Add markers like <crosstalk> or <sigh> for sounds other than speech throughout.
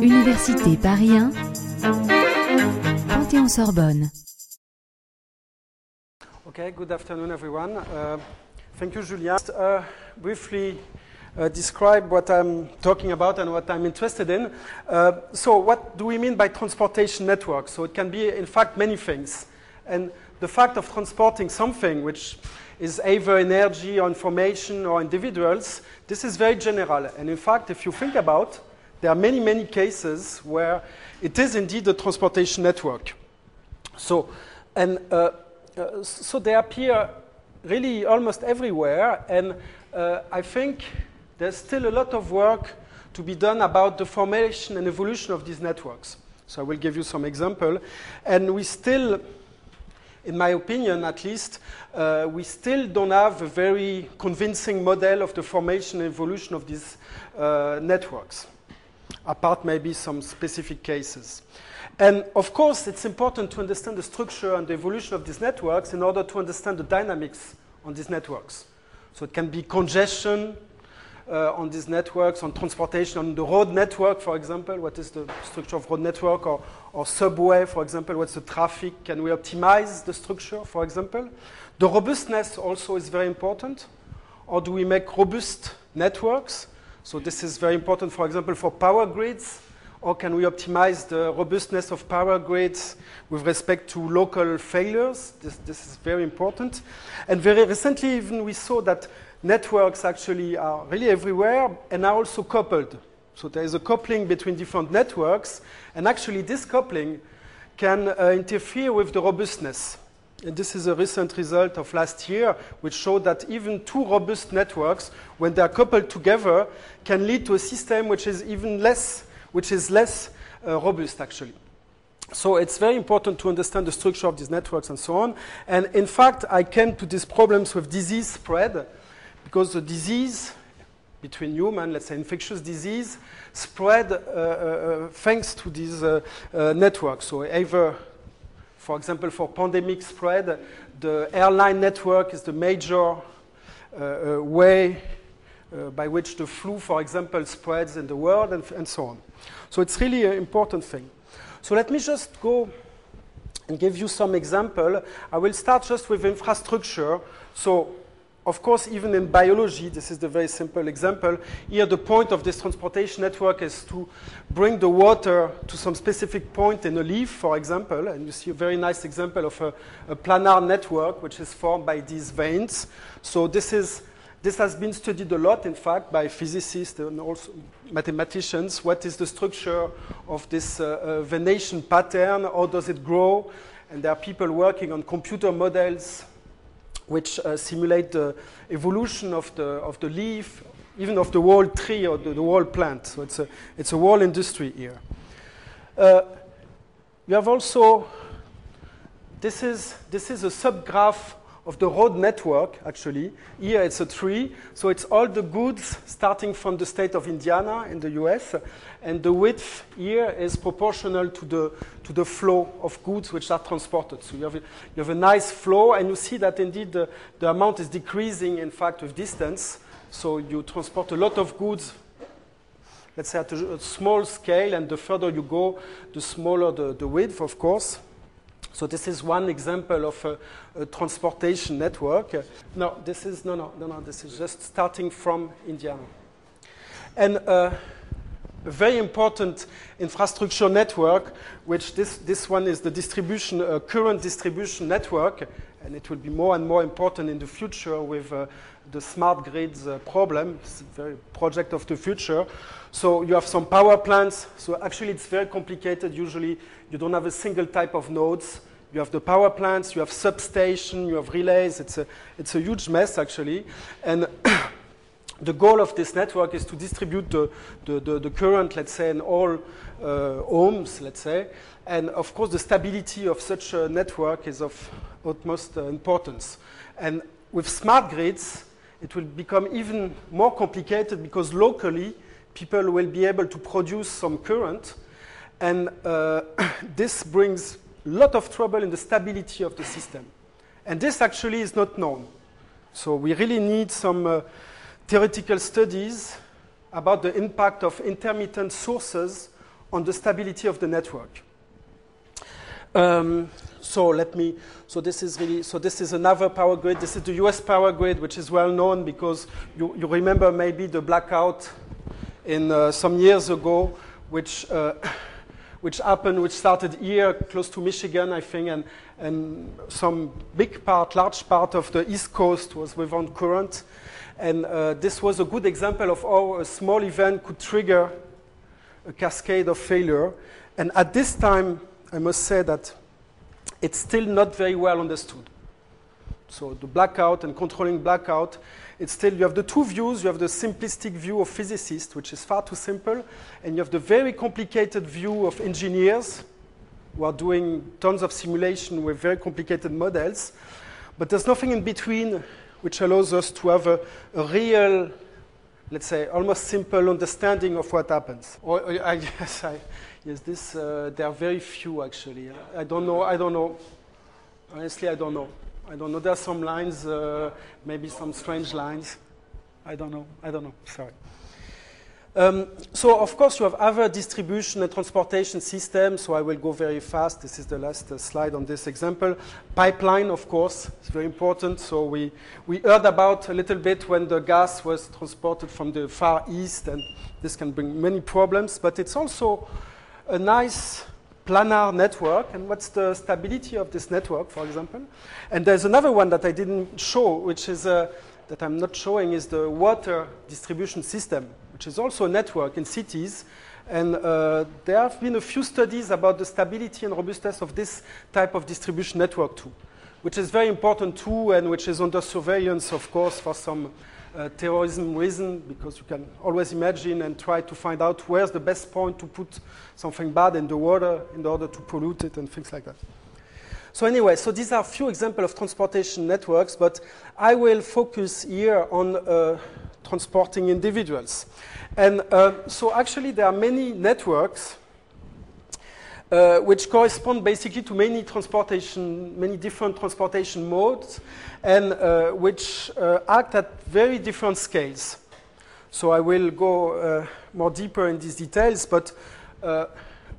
Université Paris 1, Panthéon-Sorbonne. Okay, good afternoon, everyone. Uh, thank you, Julia. Uh, briefly uh, describe what I'm talking about and what I'm interested in. Uh, so, what do we mean by transportation network? So, it can be, in fact, many things. And the fact of transporting something which is either energy or information or individuals, this is very general. And in fact, if you think about, there are many, many cases where it is indeed a transportation network. So, and uh, uh, so they appear really almost everywhere, and uh, I think there's still a lot of work to be done about the formation and evolution of these networks. So I will give you some example, and we still in my opinion at least, uh, we still don't have a very convincing model of the formation and evolution of these uh, networks, apart maybe some specific cases. And of course, it's important to understand the structure and the evolution of these networks in order to understand the dynamics on these networks. So it can be congestion, uh, on these networks, on transportation, on the road network, for example, what is the structure of road network, or, or subway, for example, what's the traffic, can we optimize the structure, for example? The robustness also is very important, or do we make robust networks? So this is very important, for example, for power grids, or can we optimize the robustness of power grids with respect to local failures? This, this is very important. And very recently, even we saw that networks actually are really everywhere and are also coupled. So there is a coupling between different networks, and actually this coupling can uh, interfere with the robustness. And this is a recent result of last year, which showed that even two robust networks, when they are coupled together, can lead to a system which is even less, which is less uh, robust actually. So it's very important to understand the structure of these networks and so on. And in fact, I came to these problems with disease spread because the disease between human, let's say infectious disease, spread uh, uh, thanks to these uh, uh, networks. So either, for example, for pandemic spread, the airline network is the major uh, uh, way by which the flu, for example, spreads in the world and, and so on. So it's really an important thing. So let me just go and give you some example. I will start just with infrastructure. So of course, even in biology, this is the very simple example. Here, the point of this transportation network is to bring the water to some specific point in a leaf, for example. And you see a very nice example of a, a planar network, which is formed by these veins. So this is this has been studied a lot, in fact, by physicists and also mathematicians. What is the structure of this uh, uh, venation pattern? How does it grow? And there are people working on computer models which uh, simulate the evolution of the, of the leaf, even of the whole tree or the, the whole plant. So it's a, it's a whole industry here. Uh, you have also, this is, this is a subgraph of the road network, actually. Here it's a tree, so it's all the goods starting from the state of Indiana in the US, and the width here is proportional to the, to the flow of goods which are transported. So you have, a, you have a nice flow, and you see that indeed the, the amount is decreasing, in fact, with distance. So you transport a lot of goods let's say at a, small scale, and the further you go, the smaller the, the width, of course. So this is one example of a, a transportation network. No, this is no, no, no, no. This is just starting from Indiana, and uh, a very important infrastructure network, which this this one is the distribution uh, current distribution network, and it will be more and more important in the future with uh, the smart grids uh, problem. It's a very project of the future. So you have some power plants. So actually, it's very complicated. Usually, you don't have a single type of nodes. You have the power plants, you have substation, you have relays. It's a, it's a huge mess, actually. And <coughs> the goal of this network is to distribute the, the, the, the current, let's say, in all uh, homes, let's say. And of course, the stability of such a network is of utmost uh, importance. And with smart grids, it will become even more complicated because locally, people will be able to produce some current. And uh, <coughs> this brings a lot of trouble in the stability of the system. And this actually is not known. So we really need some uh, theoretical studies about the impact of intermittent sources on the stability of the network. Um, so let me. So this is really. So this is another power grid. This is the U.S. power grid, which is well known because you, you remember maybe the blackout in uh, some years ago, which uh, <coughs> which happened, which started here close to Michigan, I think, and and some big part, large part of the East Coast was without current, and uh, this was a good example of how a small event could trigger a cascade of failure. And at this time, I must say that it's still not very well understood. So the blackout and controlling blackout, it's still, you have the two views. You have the simplistic view of physicists, which is far too simple, and you have the very complicated view of engineers who are doing tons of simulation with very complicated models. But there's nothing in between which allows us to have a, a real, let's say, almost simple understanding of what happens. Or, or I <laughs> guess I, yes, this, uh, there are very few actually. I don't know, I don't know. Honestly, I don't know. I don't know. There are some lines, uh, maybe some strange lines. I don't know. I don't know. Sorry. Um, so, of course, you have other distribution and transportation systems. So, I will go very fast. This is the last uh, slide on this example. Pipeline, of course, is very important. So, we, we heard about a little bit when the gas was transported from the Far East, and this can bring many problems. But it's also a nice planar network. And what's the stability of this network, for example? And there's another one that I didn't show, which is uh, that I'm not showing, is the water distribution system which is also a network in cities. And uh, there have been a few studies about the stability and robustness of this type of distribution network too, which is very important too, and which is under surveillance, of course, for some uh, terrorism reason, because you can always imagine and try to find out where's the best point to put something bad in the water in order to pollute it and things like that. So anyway, so these are a few examples of transportation networks, but I will focus here on uh, transporting individuals. And uh, so actually there are many networks uh, which correspond basically to many transportation, many different transportation modes, and uh, which uh, act at very different scales. So I will go uh, more deeper in these details, but uh,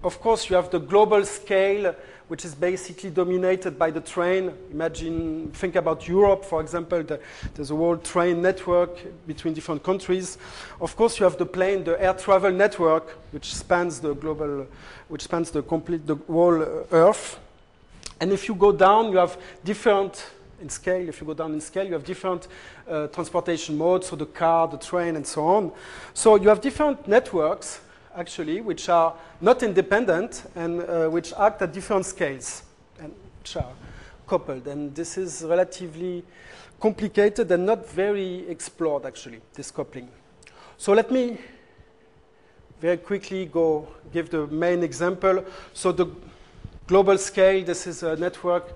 of course you have the global scale which is basically dominated by the train. Imagine, think about Europe, for example, the, there's a world train network between different countries. Of course, you have the plane, the air travel network, which spans the global, which spans the complete, the whole Earth. And if you go down, you have different in scale, if you go down in scale, you have different uh, transportation modes, so the car, the train, and so on. So you have different networks actually, which are not independent and uh, which act at different scales and which are coupled. And this is relatively complicated and not very explored, actually, this coupling. So let me very quickly go give the main example. So the global scale, this is a network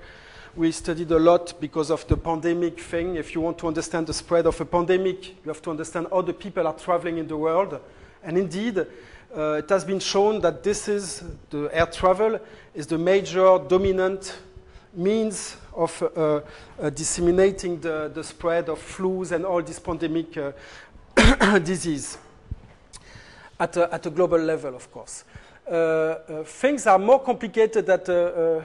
we studied a lot because of the pandemic thing. If you want to understand the spread of a pandemic, you have to understand how the people are traveling in the world. And indeed, uh, it has been shown that this is the air travel is the major dominant means of uh, uh, disseminating the, the, spread of flus and all this pandemic uh, <coughs> disease at a, at a, global level, of course. Uh, uh, things are more complicated at a,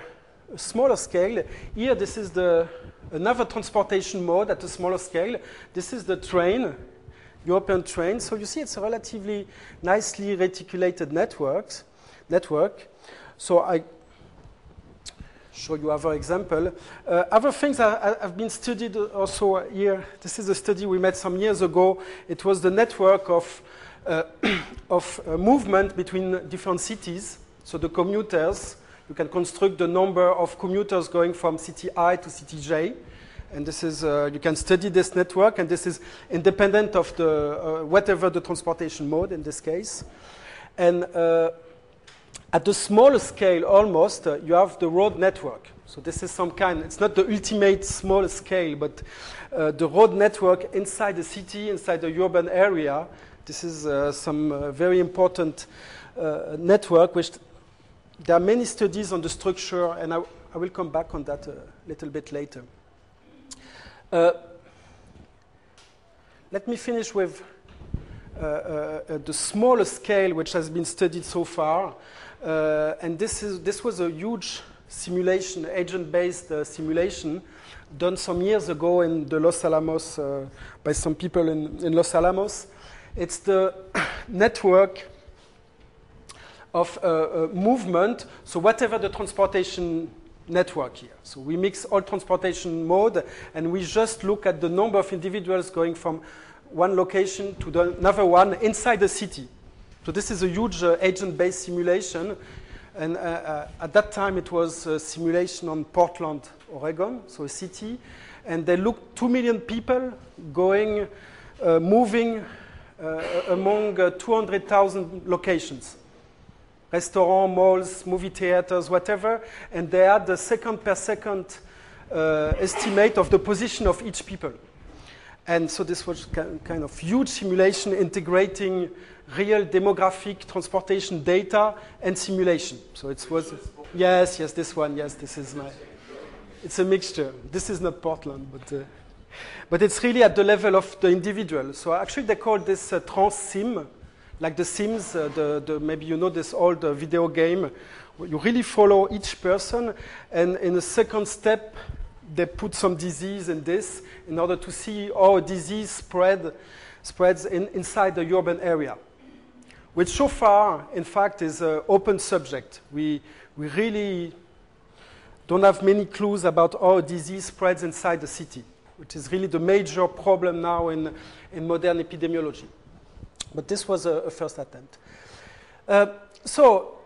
a, smaller scale. Here, this is the another transportation mode at a smaller scale. This is the train European trains. So you see it's a relatively nicely reticulated networks, network. So I show you other example. Uh, other things are, have been studied also here. This is a study we made some years ago. It was the network of, uh, <clears throat> of uh, movement between different cities. So the commuters, you can construct the number of commuters going from city I to city J. And this is, uh, you can study this network, and this is independent of the, uh, whatever the transportation mode in this case. And uh, at the smaller scale, almost, uh, you have the road network. So this is some kind, it's not the ultimate small scale, but uh, the road network inside the city, inside the urban area. This is some very important network, which there are many studies on the structure, and I will come back on that a little bit later. Uh, let me finish with uh, uh, the smaller scale which has been studied so far. Uh, and this, is, this was a huge simulation, agent-based uh, simulation, done some years ago in the Los Alamos uh, by some people in, in Los Alamos. It's the <coughs> network of uh, movement, so whatever the transportation network here. So we mix all transportation mode and we just look at the number of individuals going from one location to the another one inside the city. So this is a huge uh, agent-based simulation. And uh, uh, at that time it was a simulation on Portland, Oregon, so a city. And they looked 2 million people going, uh, moving uh, among uh, 200,000 locations restaurants, malls, movie theaters, whatever, and they had the second per second uh, estimate of the position of each people. And so this was kind of huge simulation integrating real demographic transportation data and simulation. So it was, yes, yes, this one, yes, this is my, it's a mixture. This is not Portland, but, uh, but it's really at the level of the individual. So actually they call this uh, trans-sim, like The Sims, uh, the, the, maybe you know this old uh, video game. You really follow each person, and in the second step, they put some disease in this in order to see how disease spread, spreads in, inside the urban area, which so far, in fact, is an open subject. We, we really don't have many clues about how disease spreads inside the city, which is really the major problem now in, in modern epidemiology. But this was a, a first attempt. Uh, so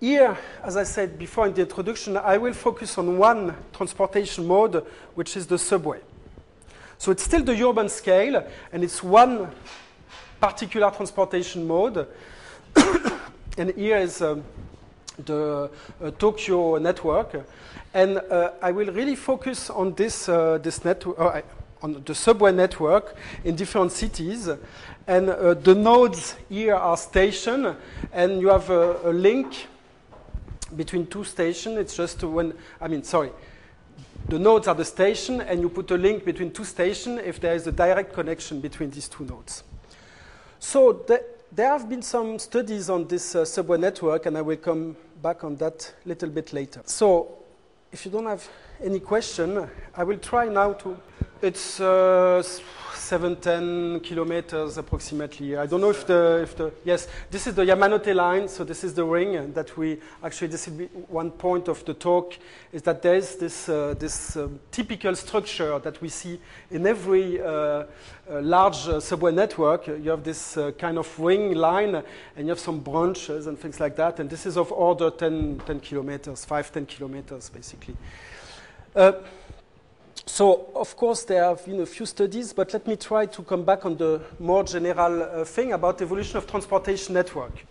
here, as I said before in the introduction, I will focus on one transportation mode, which is the subway. So it's still the urban scale, and it's one particular transportation mode. <coughs> and here is uh, the uh, Tokyo network. And uh, I will really focus on this, uh, this network, uh, on the subway network in different cities. And uh, the nodes here are stations, and you have a, a, link between two stations. It's just when, I mean, sorry, the nodes are the station, and you put a link between two stations if there is a direct connection between these two nodes. So the, there have been some studies on this uh, subway network, and I will come back on that a little bit later. So if you don't have any question, I will try now to. It's uh, seven, ten kilometers approximately. I don't know if the, if the, yes, this is the Yamanote line, so this is the ring that we, actually this is one point of the talk, is that there is this, uh, this um, typical structure that we see in every uh, uh, large uh, subway network. You have this uh, kind of ring line, and you have some branches and things like that, and this is of order 10, 10 kilometers, 5, 10 kilometers basically. So, of course, there have been a few studies, but let me try to come back on the more general uh, thing about evolution of transportation network.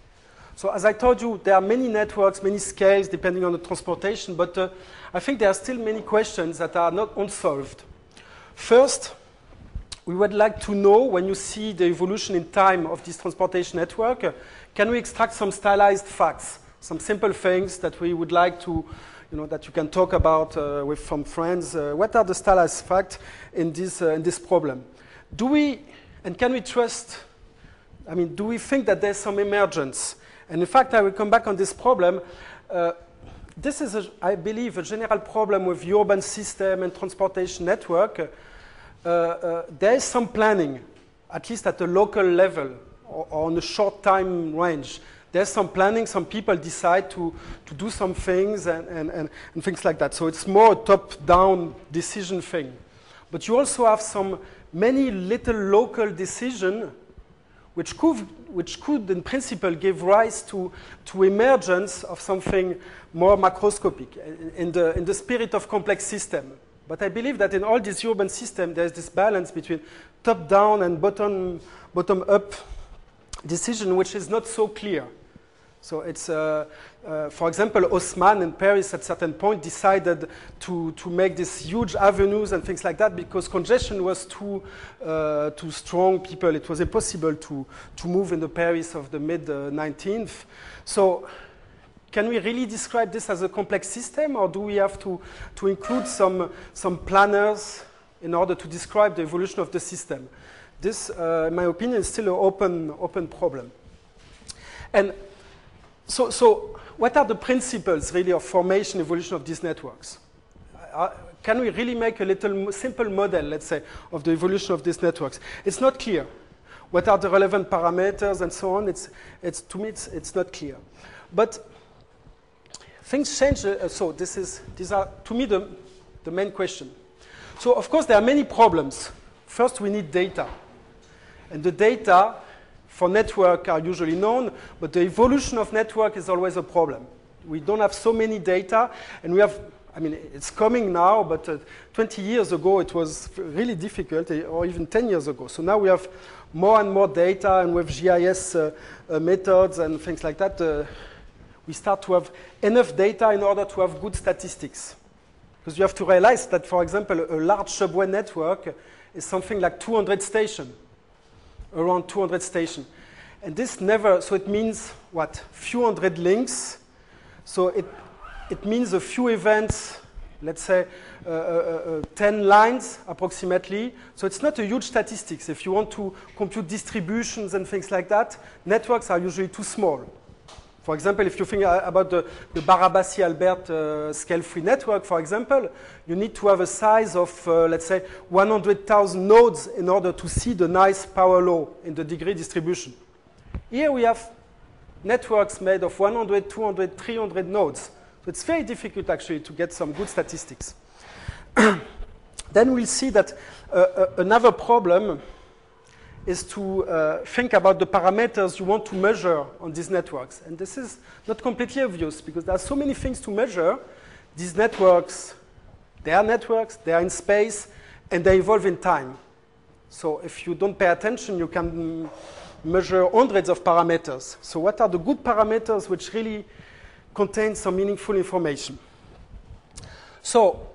So, as I told you, there are many networks, many scales, depending on the transportation, but uh, I think there are still many questions that are not unsolved. First, we would like to know, when you see the evolution in time of this transportation network, uh, can we extract some stylized facts, some simple things that we would like to you know, that you can talk about uh, with some friends. Uh, what are the stylized facts in this, uh, in this problem? Do we, and can we trust, I mean, do we think that there's some emergence? And in fact, I will come back on this problem. Uh, this is, a, I believe, a general problem with urban system and transportation network. Uh, uh, there is some planning, at least at the local level or, or on a short time range there's some planning, some people decide to, to do some things and, and, and, and things like that. So it's more a top-down decision thing. But you also have some many little local decision which could, which could in principle give rise to, to emergence of something more macroscopic in the, in the spirit of complex system. But I believe that in all these urban systems, there's this balance between top-down and bottom, bottom-up decision, which is not so clear. So it's, uh, uh, for example, Haussmann in Paris at certain point decided to, to make these huge avenues and things like that because congestion was too, uh, too strong. People, it was impossible to, to move in the Paris of the mid 19th. Uh, so can we really describe this as a complex system or do we have to, to include some, some planners in order to describe the evolution of the system? this, uh, in my opinion, is still an open, open problem. And so, so, what are the principles really of formation, evolution of these networks? Uh, can we really make a little simple model, let's say, of the evolution of these networks? It's not clear. What are the relevant parameters and so on? It's, it's, to me, it's, it's not clear. But things change. Uh, so this is, these are, to me, the, the main question. So, of course, there are many problems. First, we need data. And the data for network are usually known, but the evolution of network is always a problem. We don't have so many data, and we have, I mean, it's coming now, but uh, 20 years ago it was really difficult, eh, or even 10 years ago. So now we have more and more data, and with GIS uh, uh, methods and things like that, uh, we start to have enough data in order to have good statistics. Because you have to realize that, for example, a large subway network is something like 200 stations around 200 stations. And this never, so it means what? Few hundred links. So it, it means a few events, let's say uh, uh, uh, 10 lines approximately. So it's not a huge statistics. If you want to compute distributions and things like that, networks are usually too small. For example, if you think about the, the Barabasi-Albert uh, scale-free network, for example, you need to have a size of, uh, let's say, 100,000 nodes in order to see the nice power law in the degree distribution. Here we have networks made of 100, 200, 300 nodes. So it's very difficult, actually, to get some good statistics. <coughs> then we'll see that uh, uh another problem is to uh, think about the parameters you want to measure on these networks. And this is not completely obvious because there are so many things to measure. These networks, they are networks, they are in space, and they evolve in time. So if you don't pay attention, you can measure hundreds of parameters. So what are the good parameters which really contain some meaningful information? So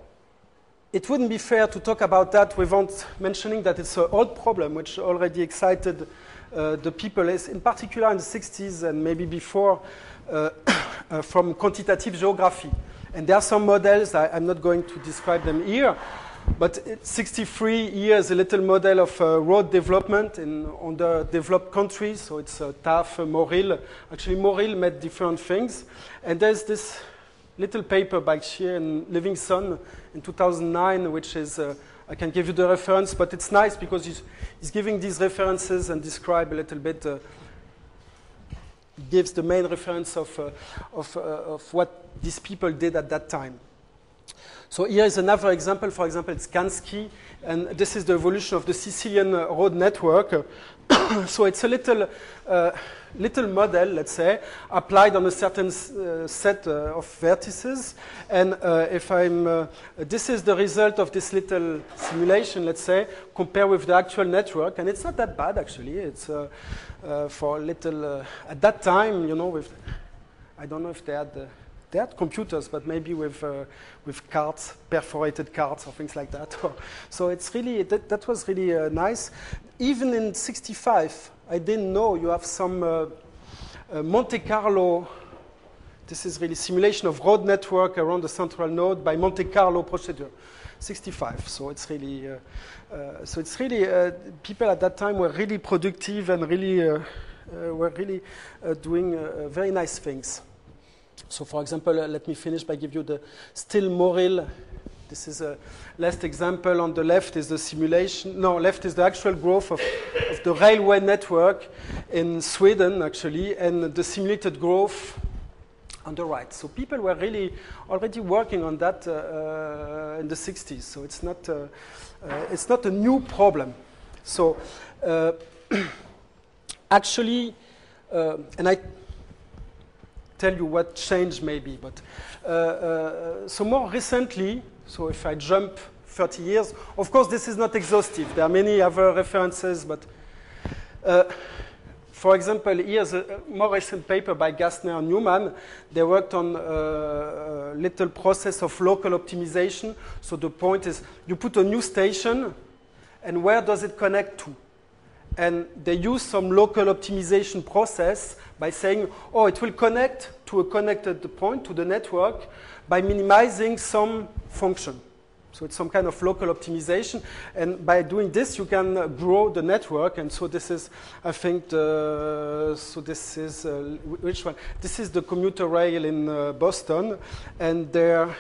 it wouldn't be fair to talk about that without mentioning that it's an old problem which already excited uh, the people, in particular in the 60s and maybe before, uh, <coughs> uh, from quantitative geography. And there are some models, I, am not going to describe them here, but 63 years a little model of uh, road development in underdeveloped countries. So it's uh, Taaffe, Morrill. Actually, Morrill made different things. And there's this little paper by Xie and Levinson in 2009, which is, uh, I can give you the reference, but it's nice because he's, he's giving these references and describe a little bit, uh, gives the main reference of, uh, of, uh, of what these people did at that time. So here is another example. For example, it's Kansky, and this is the evolution of the Sicilian road network. <coughs> so it's a little, uh, little model, let's say, applied on a certain uh, set uh, of vertices. And uh, if I'm, uh, this is the result of this little simulation, let's say, compared with the actual network. And it's not that bad, actually. It's uh, for a little, at that time, you know, with, I don't know if they had they had computers, but maybe with, with cards, perforated cards or things like that. <laughs> so it's really, that, that was really nice. Even in 65, I didn't know you have some uh, uh Monte Carlo, this is really simulation of road network around the central node by Monte Carlo procedure. 65. So it's really, uh, uh, so it's really, people at that time were really productive and really, were really doing very nice things. So for example, uh, let me finish by give you the still Morrill. This is a last example. On the left is the simulation. No, left is the actual growth of, of the railway network in Sweden, actually, and the simulated growth on the right. So people were really already working on that uh, uh, in the 60s. So it's not, uh, uh it's not a new problem. So uh, <clears throat> actually, and I tell you what changed maybe. But uh, uh, so more recently, so if I jump 30 years, of course this is not exhaustive. There are many other references, but uh, for example, here's a more recent paper by Gastner and Newman. They worked on a little process of local optimization. So the point is you put a new station, and where does it connect to? And they use some local optimization process by saying, oh, it will connect to a connected point, to the network, by minimizing some function. So it's some kind of local optimization. And by doing this, you can grow the network. And so this is, I think, the, so this is, uh, which one? This is the commuter rail in uh, Boston. And their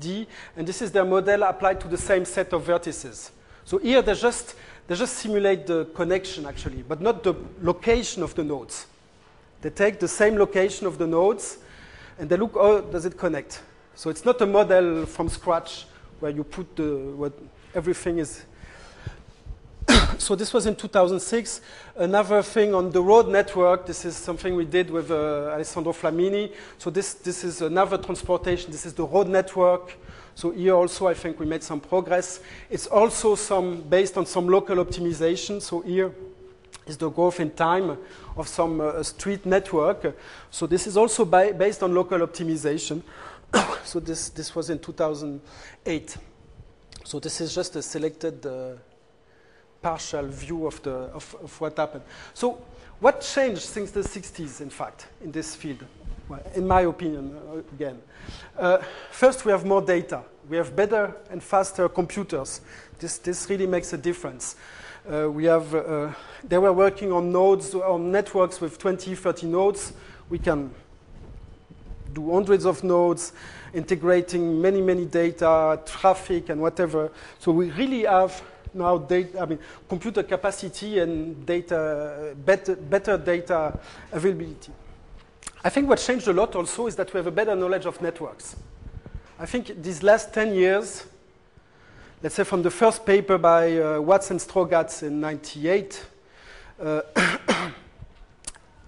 D, and this is their model applied to the same set of vertices. So here they just, they just simulate the connection actually, but not the location of the nodes. They take the same location of the nodes and they look, oh, does it connect? So it's not a model from scratch where you put the, what everything is. <coughs> so this was in 2006. Another thing on the road network, this is something we did with uh, Alessandro Flammini. So this, this is another transportation. This is the road network. So here also I think we made some progress. It's also some based on some local optimization. So here is the growth in time of some uh, street network. So this is also by, based on local optimization. <coughs> so this, this was in 2008. So this is just a selected uh, partial view of, the, of, of, what happened. So what changed since the 60s, in fact, in this field? Well, in my opinion, uh, again. Uh, first, we have more data. We have better and faster computers. This, this really makes a difference. Uh, we have, uh, they were working on nodes, on networks with 20, 30 nodes. We can do hundreds of nodes, integrating many, many data, traffic, and whatever. So we really have now data, I mean, computer capacity and data, better, better data availability. I think what changed a lot also is that we have a better knowledge of networks. I think these last 10 years, let's say from the first paper by uh, Watts and Strogatz in 98, uh, <coughs>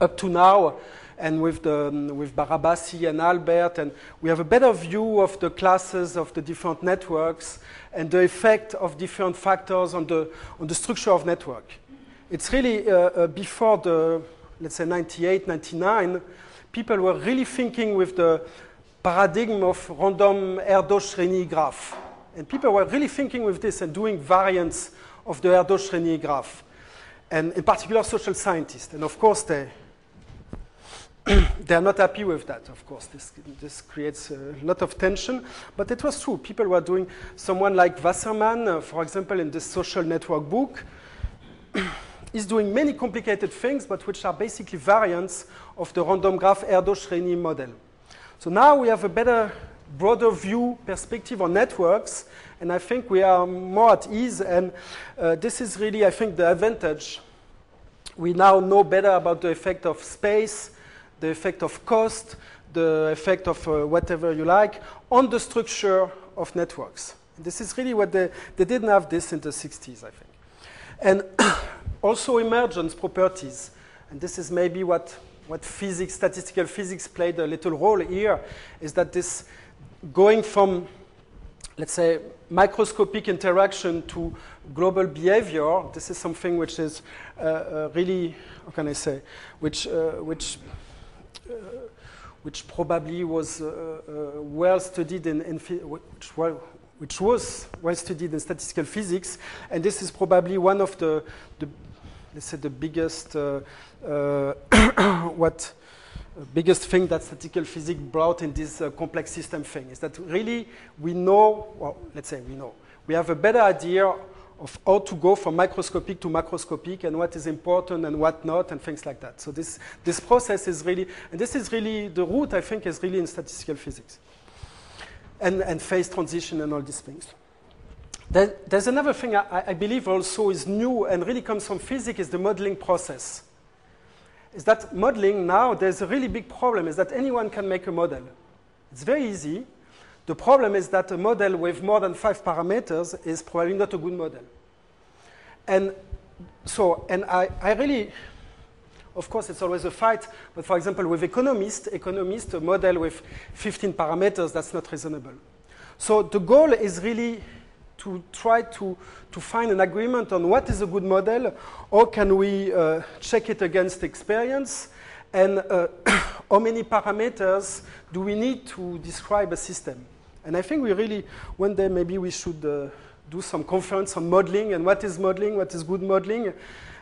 up to now, and with, the, with Barabasi and Albert, and we have a better view of the classes of the different networks and the effect of different factors on the, on the structure of network. It's really uh, uh, before the, let's say, 98, 99, people were really thinking with the paradigm of random Erdos-Renyi graph. And people were really thinking with this and doing variants of the Erdos-Renyi graph. And in particular, social scientists. And of course, they, <clears throat> they are not happy with that, of course. This, this creates a lot of tension. But it was true. People were doing, someone like Wasserman, uh, for example, in the social network book, <clears throat> is doing many complicated things, but which are basically variants of the random graph Erdos-Renyi model. So now we have a better, broader view perspective on networks, and I think we are more at ease, and uh, this is really, I think, the advantage. We now know better about the effect of space, the effect of cost, the effect of uh, whatever you like on the structure of networks. This is really what they, they didn't have this in the 60s, I think. And <coughs> also emergence properties. And this is maybe what, what physics, statistical physics played a little role here, is that this going from, let's say, microscopic interaction to global behavior, this is something which is uh, uh, really, how can I say, which, uh, which uh, which probably was uh, uh, well studied in, in which, well, which was well studied in statistical physics, and this is probably one of the, the let's say the biggest <coughs> what biggest thing that statistical physics brought in this uh, complex system thing is that really we know, well, let's say we know, we have a better idea of how to go from microscopic to macroscopic and what is important and what not and things like that. So this, this process is really, and this is really, the root I think is really in statistical physics. And, and phase transition and all these things. There, there's another thing I, I, believe also is new and really comes from physics is the modeling process. Is that modeling now, there's a really big problem, is that anyone can make a model. It's very easy, the problem is that a model with more than five parameters is probably not a good model. And so, and I, I really, of course, it's always a fight, but for example, with economists, economists, a model with 15 parameters, that's not reasonable. So the goal is really to try to, to find an agreement on what is a good model, or can we uh, check it against experience, and uh, <coughs> how many parameters do we need to describe a system. And I think we really, one day maybe we should uh, do some conference on modeling and what is modeling, what is good modeling.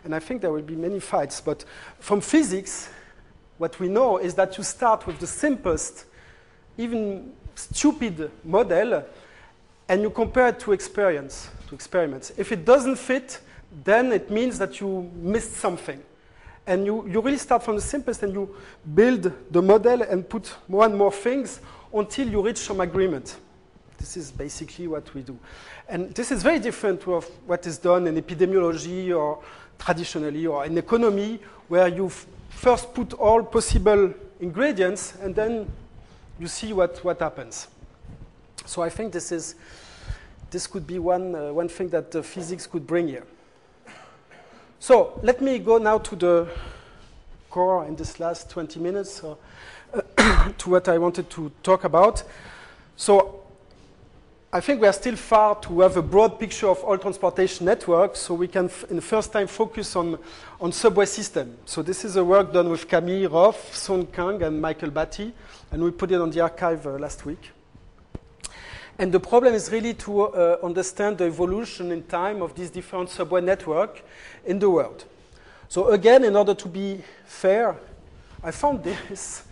And I think there will be many fights. But from physics, what we know is that you start with the simplest, even stupid model, and you compare it to experience, to experiments. If it doesn't fit, then it means that you missed something. And you, you really start from the simplest and you build the model and put more and more things until you reach some agreement. This is basically what we do. And this is very different to what is done in epidemiology or traditionally or in economy, where you first put all possible ingredients and then you see what, what happens. So I think this, is, this could be one, uh, one thing that uh, physics could bring here. So let me go now to the core in this last 20 minutes uh, <coughs> to what I wanted to talk about. So I think we are still far to have a broad picture of all transportation networks, so we can, in the first time, focus on, on subway system. So this is a work done with Camille Roth, Soong Kang, and Michael Batty, and we put it on the arXiv uh, last week. And the problem is really to uh, understand the evolution in time of these different subway networks in the world. So again, in order to be fair, I found this.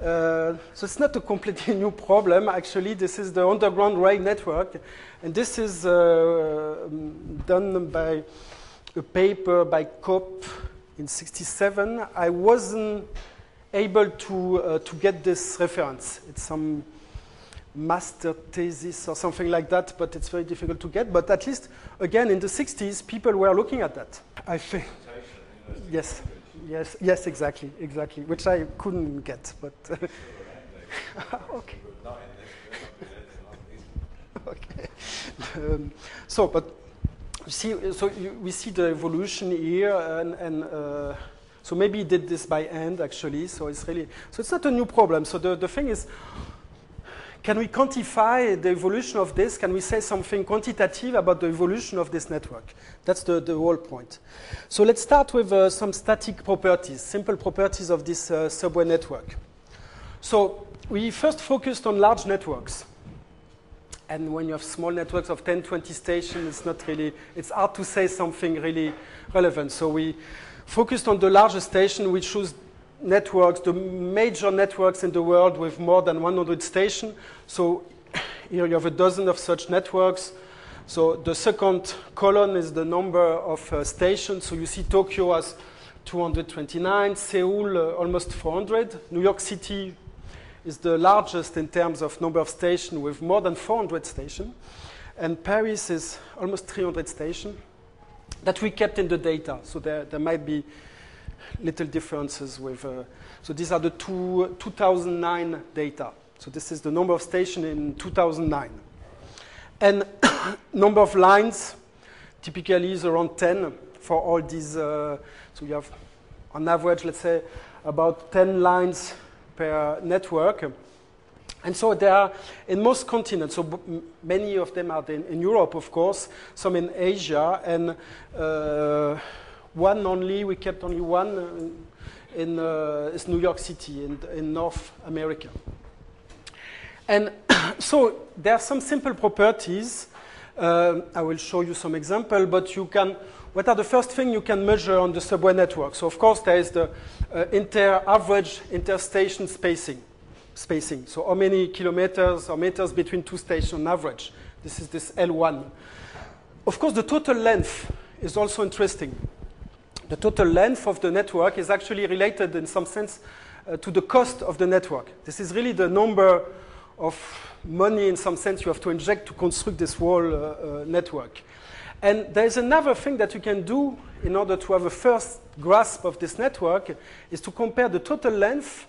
Uh, so it's not a completely <laughs> new problem. Actually, this is the underground rail network, and this is uh, done by a paper by Kopp in '67. I wasn't able to uh, to get this reference. It's some master thesis or something like that, but it's very difficult to get. But at least, again, in the 60s, people were looking at that. I think. Yes, yes, yes, exactly, exactly, which I couldn't get, but. <laughs> okay. <laughs> okay. Um, so, but see, so you, we see the evolution here, and, and uh, so maybe he did this by hand actually. So it's really, so it's not a new problem. So the, the thing is, can we quantify the evolution of this? Can we say something quantitative about the evolution of this network? That's the, the whole point. So let's start with uh, some static properties, simple properties of this uh, subway network. So we first focused on large networks. And when you have small networks of 10, 20 stations, it's not really, it's hard to say something really relevant. So we focused on the largest station, which was networks, the major networks in the world with more than 100 stations. So <coughs> here you have a dozen of such networks. So the second column is the number of uh, stations. So you see Tokyo has 229, Seoul uh, almost 400, New York City is the largest in terms of number of stations with more than 400 stations. And Paris is almost 300 stations that we kept in the data. So there, there might be little differences with. Uh, so these are the two, 2009 data. So this is the number of stations in 2009. And <coughs> number of lines typically is around 10 for all these. Uh, so you have, on average, let's say, about 10 lines per network. And so they are in most continents. So many of them are in, in, Europe, of course, some in Asia, and uh, one only, we kept only one uh, in uh, is New York City in, in North America. And <coughs> so there are some simple properties. Uh, I will show you some example, but you can, what are the first thing you can measure on the subway network? So of course there is the uh, inter average interstation spacing, spacing. So how many kilometers or meters between two stations on average? This is this L1. Of course the total length is also interesting the total length of the network is actually related in some sense uh, to the cost of the network. This is really the number of money in some sense you have to inject to construct this whole uh, uh, network. And there is another thing that you can do in order to have a first grasp of this network is to compare the total length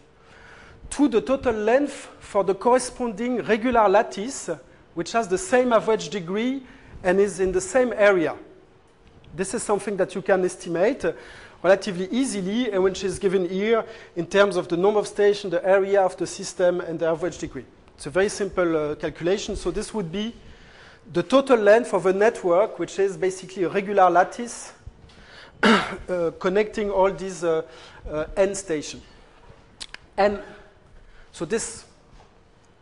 to the total length for the corresponding regular lattice, which has the same average degree and is in the same area. This is something that you can estimate relatively easily, and which is given here in terms of the number of stations, the area of the system, and the average degree. It's a very simple uh, calculation. So this would be the total length of a network, which is basically a regular lattice <coughs> uh, connecting all these uh, uh, n stations. And so this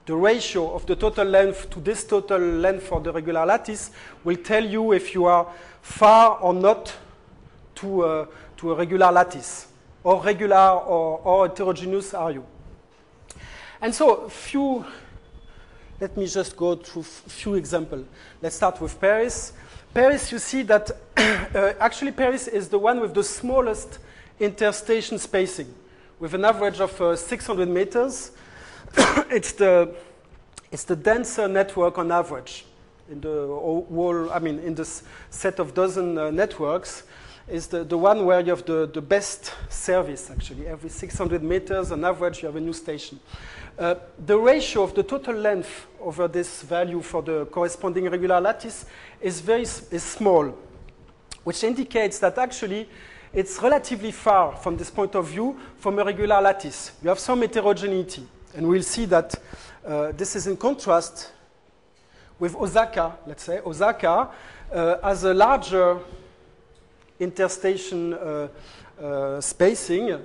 the ratio of the total length to this total length for the regular lattice will tell you if you are far or not to, uh, to a regular lattice, or regular or, or heterogeneous are you. And so, few let me just go through a few examples. Let's start with Paris. Paris, you see that <clears throat> uh, actually Paris is the one with the smallest interstation spacing, with an average of uh, 600 meters. <coughs> it's, the, it's the denser network on average in the whole, I mean, in this set of dozen uh, networks is the, the one where you have the, the best service, actually. Every 600 meters on average, you have a new station. Uh, the ratio of the total length over this value for the corresponding regular lattice is very is small, which indicates that actually it's relatively far from this point of view from a regular lattice. You have some heterogeneity, and we'll see that uh, this is in contrast with Osaka, let's say. Osaka uh, has a larger interstation uh, uh, spacing, a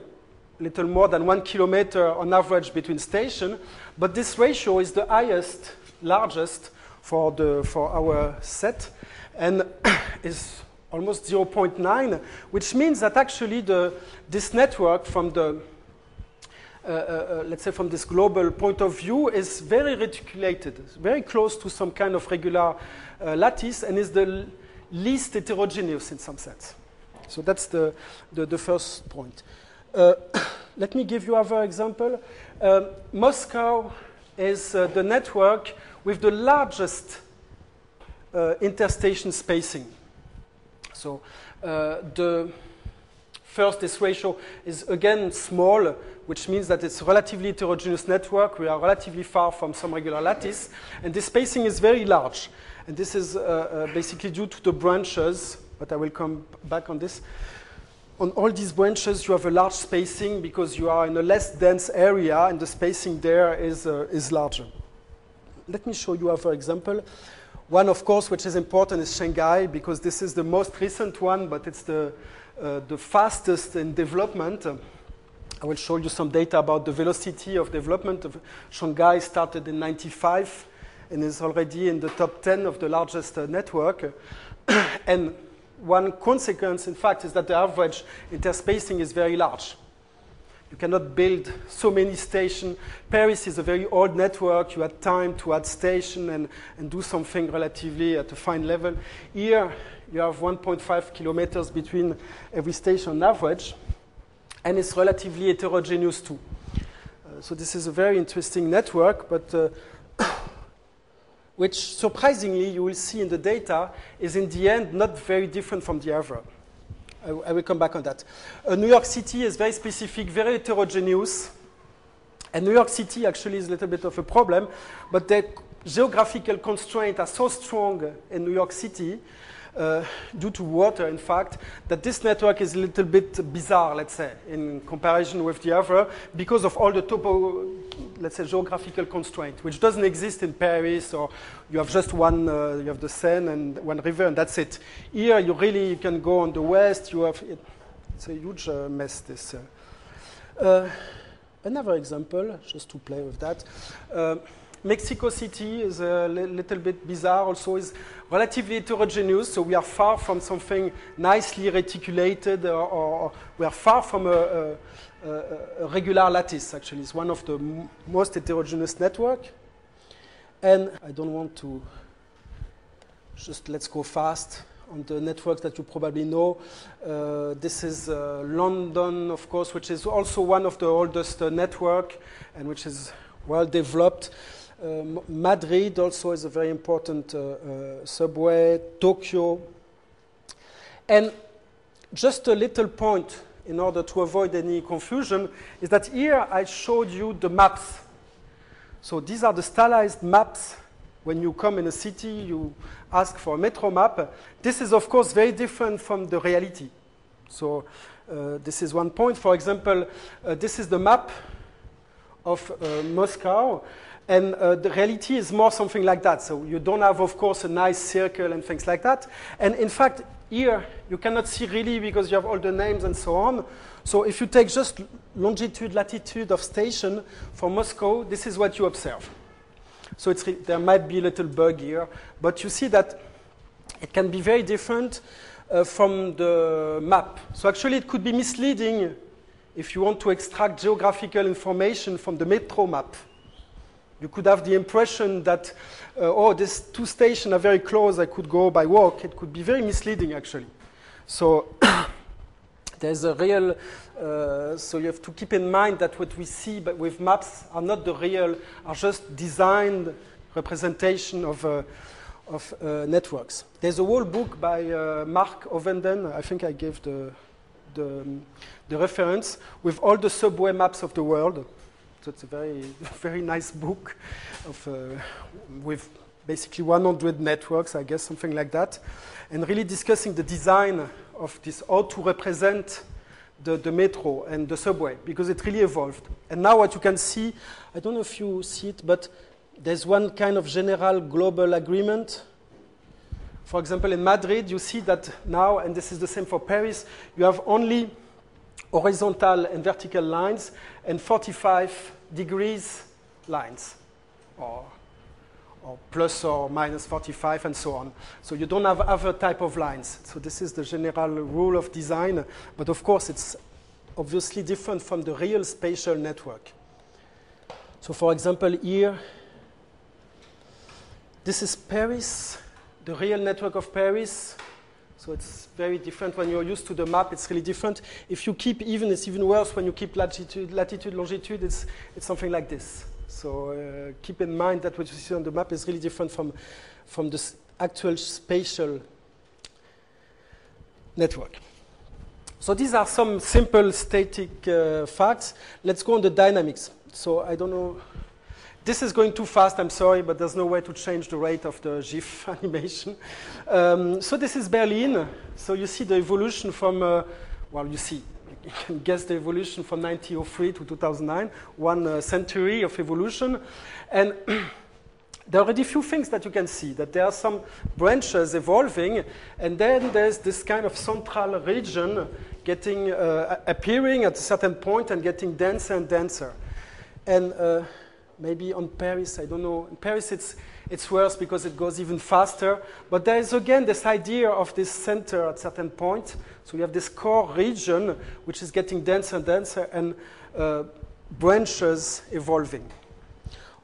little more than one kilometer on average between stations, but this ratio is the highest, largest for, the, for our set, and <coughs> is almost 0.9, which means that actually the, this network from the let's say from this global point of view, is very reticulated, very close to some kind of regular uh, lattice, and is the least heterogeneous in some sense. So that's the, the, the first point. Uh, <coughs> let me give you another example. Uh, Moscow is the network with the largest interstation spacing. So the First, this ratio is again small, which means that it's a relatively heterogeneous network. We are relatively far from some regular lattice. And the spacing is very large. And this is uh, uh, basically due to the branches, but I will come back on this. On all these branches, you have a large spacing because you are in a less dense area, and the spacing there is, uh, is larger. Let me show you another example. One, of course, which is important is Shanghai, because this is the most recent one, but it's the uh, the fastest in development. I will show you some data about the velocity of development of Shanghai started in 95 and is already in the top 10 of the largest uh, network. <clears throat> and one consequence, in fact, is that the average interspacing is very large. Cannot build so many stations. Paris is a very old network. You had time to add station and, and do something relatively at a fine level. Here, you have 1.5 kilometers between every station on average, and it's relatively heterogeneous too. Uh, so this is a very interesting network, but uh, <coughs> which surprisingly you will see in the data is in the end not very different from the other. I, I will come back on that. Uh, New York City is very specific, very heterogeneous. And New York City actually is a little bit of a problem, but the geographical constraints are so strong in New York City uh, due to water, in fact, that this network is a little bit bizarre, let's say, in comparison with the other, because of all the topo, let's say, geographical constraint, which doesn't exist in Paris, or you have just one, uh, you have the Seine and one river, and that's it. Here, you really you can go on the west. You have, it, it's a huge uh, mess. This. Uh. Uh, another example, just to play with that. Uh, Mexico City is a little bit bizarre, also is relatively heterogeneous, so we are far from something nicely reticulated, or, or we are far from a, a, a, regular lattice, actually. It's one of the most heterogeneous network. And I don't want to just let's go fast on the network that you probably know. Uh, this is uh, London, of course, which is also one of the oldest uh, network and which is well developed. Uh, Madrid also is a very important uh, uh, subway, Tokyo. And just a little point in order to avoid any confusion is that here I showed you the maps. So these are the stylized maps. When you come in a city, you ask for a metro map. This is, of course, very different from the reality. So uh, this is one point. For example, uh, this is the map of uh, Moscow. And uh, the reality is more something like that. So you don't have, of course, a nice circle and things like that. And in fact, here you cannot see really because you have all the names and so on. So if you take just longitude, latitude of station for Moscow, this is what you observe. So there might be a little bug here, but you see that it can be very different uh, from the map. So actually it could be misleading if you want to extract geographical information from the metro map You could have the impression that, uh, oh, these two stations are very close, I could go by walk. It could be very misleading, actually. So <coughs> there's a real, uh, so you have to keep in mind that what we see with maps are not the real, are just designed representation of, uh, of uh, networks. There's a whole book by uh, Mark Ovenden, I think I gave the, the, the reference, with all the subway maps of the world. So it's a very, <laughs> very nice book of, uh, with basically 100 networks, I guess, something like that, and really discussing the design of this, how to represent the, the metro and the subway, because it really evolved. And now what you can see, I don't know if you see it, but there's one kind of general global agreement. For example, in Madrid, you see that now, and this is the same for Paris, you have only horizontal and vertical lines and 45 degrees lines, or, or plus or minus 45 and so on. So you don't have other type of lines. So this is the general rule of design, but of course it's obviously different from the real spatial network. So for example, here, this is Paris, the real network of Paris. So it's very different when you're used to the map. It's really different. If you keep even, it's even worse when you keep latitude, latitude, longitude. It's it's something like this. So uh, keep in mind that what you see on the map is really different from from the actual spatial network. So these are some simple static uh, facts. Let's go on the dynamics. So I don't know this is going too fast, I'm sorry, but there's no way to change the rate of the GIF <laughs> animation. Um, so this is Berlin. So you see the evolution from, uh, well, you see, <laughs> you can guess the evolution from 1903 to 2009, one uh, century of evolution. And <clears throat> there are already a few things that you can see, that there are some branches evolving, and then there's this kind of central region getting, uh, appearing at a certain point and getting denser and denser. And uh, maybe on Paris, I don't know. In Paris, it's, it's worse because it goes even faster. But there is again this idea of this center at certain point. So you have this core region which is getting denser and denser and uh, branches evolving.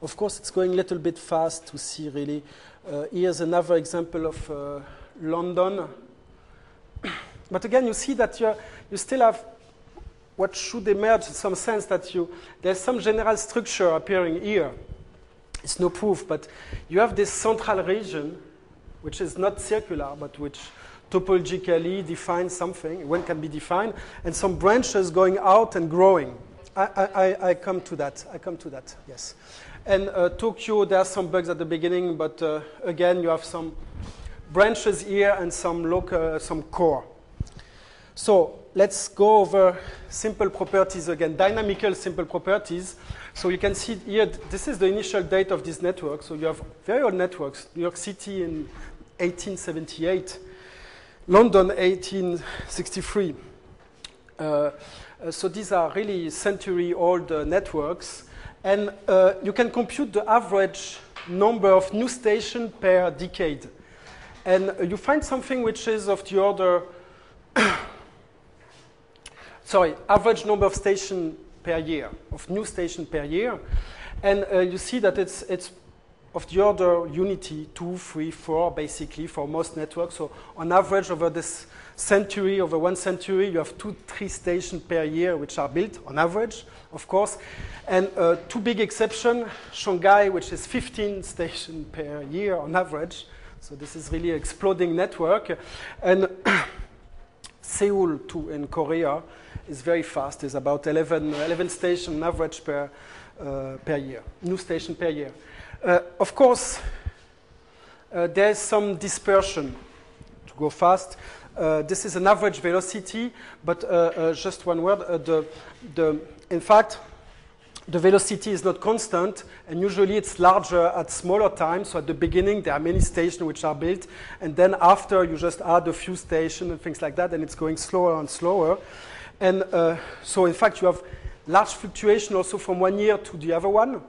Of course, it's going a little bit fast to see really. Uh, here's another example of uh, London. <coughs> but again, you see that you you still have what should emerge in some sense that you, there's some general structure appearing here. It's no proof, but you have this central region, which is not circular, but which topologically defines something, when can be defined, and some branches going out and growing. I, I, I come to that. I come to that, yes. And uh, Tokyo, there are some bugs at the beginning, but uh, again, you have some branches here and some local, some core. So let's go over simple properties again, dynamical simple properties. So you can see here, this is the initial date of this network. So you have very old networks, New York City in 1878, London 1863. Uh, uh, so these are really century-old uh, networks. And uh, you can compute the average number of new stations per decade. And you find something which is of the order <clears throat> sorry, average number of stations per year, of new stations per year. And uh, you see that it's, it's of the order unity, two, three, four, basically, for most networks. So on average, over this century, over one century, you have two, three stations per year which are built, on average, of course. And uh, two big exceptions, Shanghai, which is 15 <laughs> stations per year on average. So this is really an exploding network. And <clears throat> Seoul, too, in Korea, is very fast. It's about 11, 11 stations average per, uh, per year, new station per year. Uh, of course, uh, there's some dispersion to go fast. Uh, this is an average velocity, but uh, uh, just one word. the, the, in fact, the velocity is not constant, and usually it's larger at smaller times. So at the beginning, there are many stations which are built, and then after, you just add a few stations and things like that, and it's going slower and slower. And uh, so, in fact, you have large fluctuation also from one year to the other one. So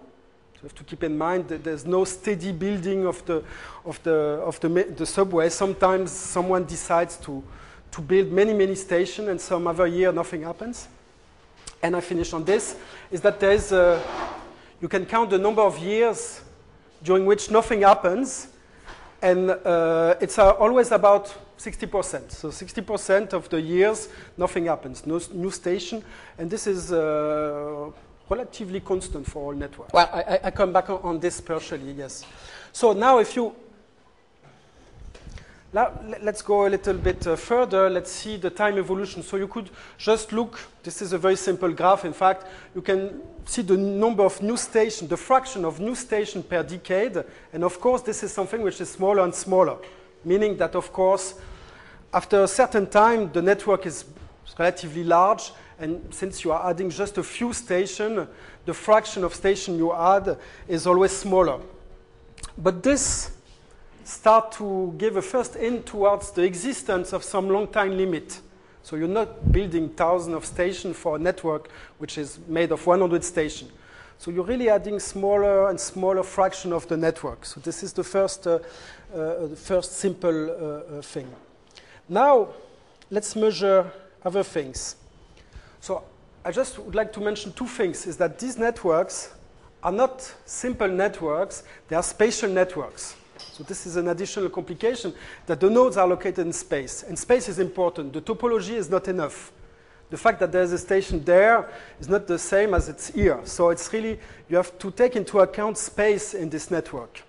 you have to keep in mind that there's no steady building of the, of the, of the, the subway. Sometimes someone decides to, to build many, many stations, and some other year nothing happens. And I finish on this, is that there's a, you can count the number of years during which nothing happens, and uh, it's uh, always about 60%. So 60% of the years, nothing happens, no new station, and this is uh, relatively constant for all networks. Well, I, I- come back on this partially, yes. So now if you now, let's go a little bit uh, further. Let's see the time evolution. So you could just look. This is a very simple graph. In fact, you can see the number of new stations, the fraction of new stations per decade. And of course, this is something which is smaller and smaller, meaning that, of course, after a certain time, the network is relatively large. And since you are adding just a few stations, the fraction of station you add is always smaller. But this start to give a first hint towards the existence of some long time limit. So you're not building thousands of stations for a network which is made of 100 stations. So you're really adding smaller and smaller fraction of the network. So this is the first, uh, uh, the first simple uh, uh, thing. Now, let's measure other things. So I just would like to mention two things, is that these networks are not simple networks, they are spatial networks. So this is an additional complication that the nodes are located in space. And space is important. The topology is not enough. The fact that there's a station there is not the same as it's here. So it's really, you have to take into account space in this network.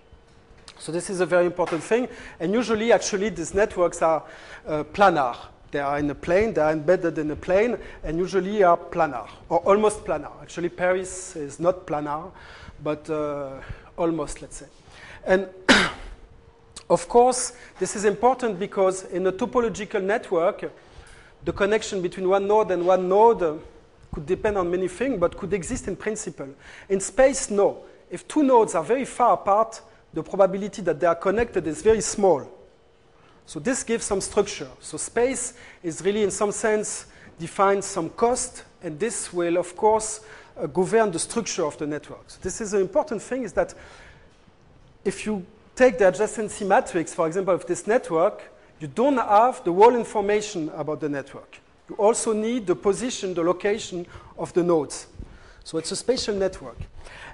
So this is a very important thing. And usually, actually, these networks are uh, planar. They are in a plane, they are embedded in a plane, and usually are planar, or almost planar. Actually, Paris is not planar, but uh, almost, let's say. And <clears throat> of course, this is important because in a topological network, the connection between one node and one node could depend on many things, but could exist in principle. In space, no. If two nodes are very far apart, the probability that they are connected is very small. So this gives some structure. So space is really, in some sense, defines some cost, and this will, of course, uh, govern the structure of the network. So this is an important thing: is that if you take the adjacency matrix, for example, of this network, you don't have the whole information about the network. You also need the position, the location of the nodes. So it's a spatial network.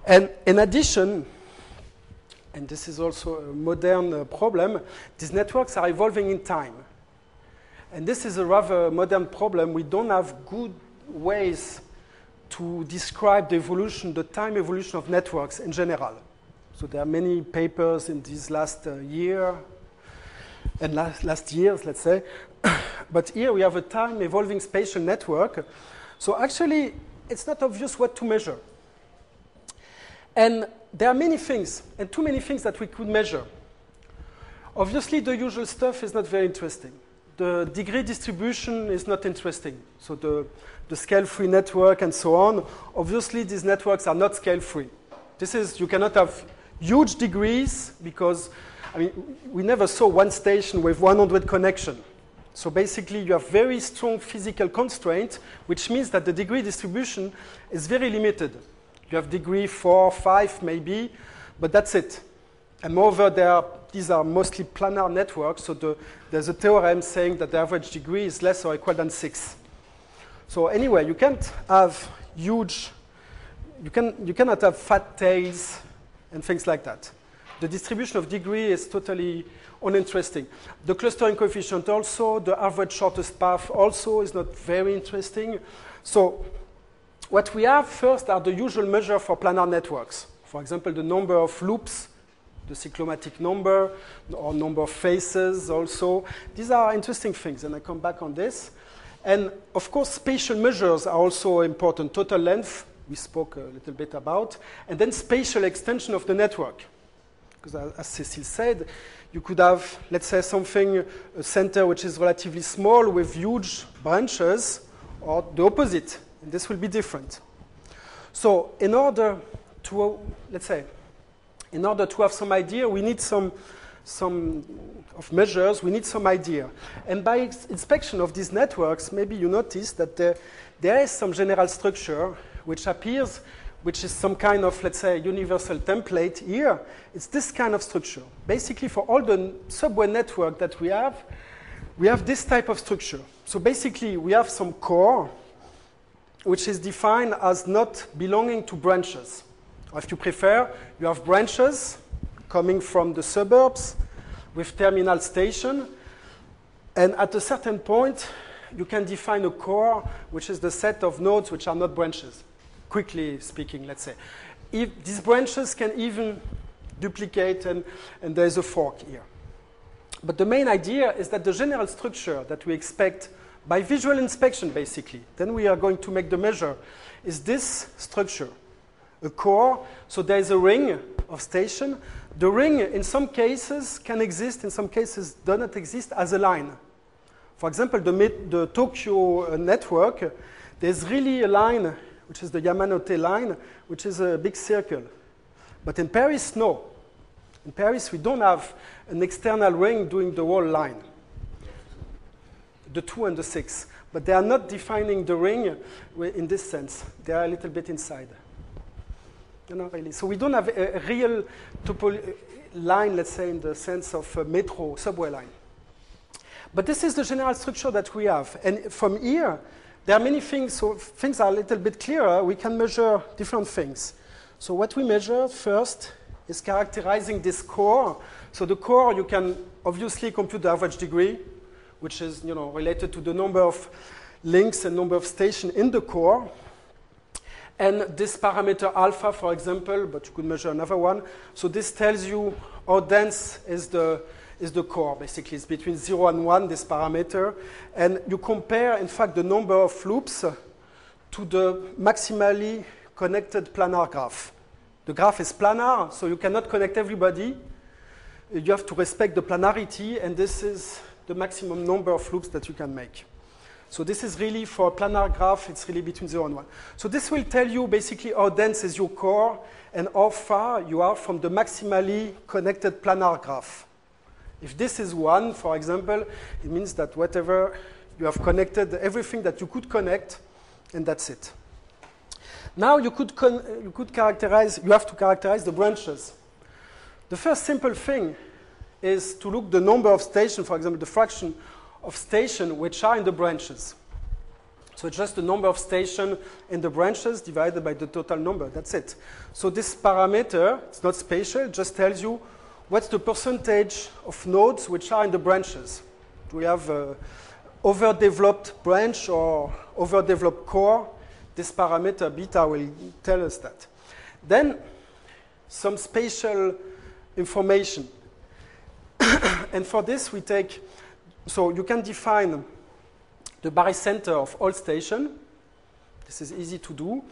And in addition, and this is also a modern uh, problem, these networks are evolving in time. And this is a rather modern problem. We don't have good ways to describe the evolution, the time evolution of networks in general. So there are many papers in this last uh, year and last, last years, let's say. <coughs> but here we have a time evolving spatial network. So actually, it's not obvious what to measure. And there are many things, and too many things that we could measure. Obviously, the usual stuff is not very interesting. The degree distribution is not interesting. So the, the scale-free network and so on. Obviously, these networks are not scale-free. This is, you cannot have huge degrees because, I mean, we never saw one station with 100 connection. So basically, you have very strong physical constraint, which means that the degree distribution is very limited. You have degree four, five, maybe, but that's it. And moreover, are, these are mostly planar networks, so the, there's a theorem saying that the average degree is less or equal than six. So anyway, you can't have huge, you, can, you cannot have fat tails and things like that. The distribution of degree is totally uninteresting. The clustering coefficient also, the average shortest path also is not very interesting. So what we have first are the usual measure for planar networks. For example, the number of loops, the cyclomatic number, or number of faces also. These are interesting things, and I come back on this. And of course, spatial measures are also important. Total length, we spoke a little bit about, and then spatial extension of the network. Because as Cecile said, you could have, let's say, something, a center which is relatively small with huge branches, or the opposite, and this will be different. So in order to, let's say, in order to have some idea, we need some, some of measures, we need some idea. And by inspection of these networks, maybe you notice that there, there is some general structure which appears, which is some kind of, let's say, universal template here. It's this kind of structure. Basically, for all the subway network that we have, we have this type of structure. So basically, we have some core, which is defined as not belonging to branches. Or if you prefer, you have branches coming from the suburbs with terminal station. And at a certain point, you can define a core, which is the set of nodes which are not branches, quickly speaking, let's say. If these branches can even duplicate, and, and there's a fork here. But the main idea is that the general structure that we expect by visual inspection, basically, then we are going to make the measure, is this structure, a core. So there is a ring of station. The ring, in some cases, can exist, in some cases, does not exist as a line. For example, the, the Tokyo uh, network, there's really a line, which is the Yamanote line, which is a big circle. But in Paris, no. In Paris, we don't have an external ring doing the whole line, the 2 and the 6. But they are not defining the ring in this sense. They are a little bit inside. Not really. So we don't have a, real line, let's say, in the sense of a metro, subway line. But this is the general structure that we have. And from here, there are many things, so things are a little bit clearer. We can measure different things. So what we measure first is characterizing this core. So the core, you can obviously compute the average degree, which is you know, related to the number of links and number of stations in the core. And this parameter alpha, for example, but you could measure another one. So this tells you how dense is the, is the core, basically. It's between 0 and 1, this parameter. And you compare, in fact, the number of loops to the maximally connected planar graph. The graph is planar, so you cannot connect everybody. You have to respect the planarity, and this is the maximum number of loops that you can make. So this is really for a planar graph, it's really between 0 and 1. So this will tell you basically how dense is your core and how far you are from the maximally connected planar graph. If this is 1, for example, it means that whatever you have connected, everything that you could connect, and that's it. Now you could, you could characterize, you have to characterize the branches. The first simple thing is to look the number of stations, for example, the fraction of stations which are in the branches. So it's just the number of stations in the branches divided by the total number. That's it. So this parameter, it's not spatial, just tells you what's the percentage of nodes which are in the branches. Do we have an overdeveloped branch or overdeveloped core? this parameter beta will tell us that. Then some spatial information. <coughs> and for this we take, so you can define the barycenter of all station. This is easy to do.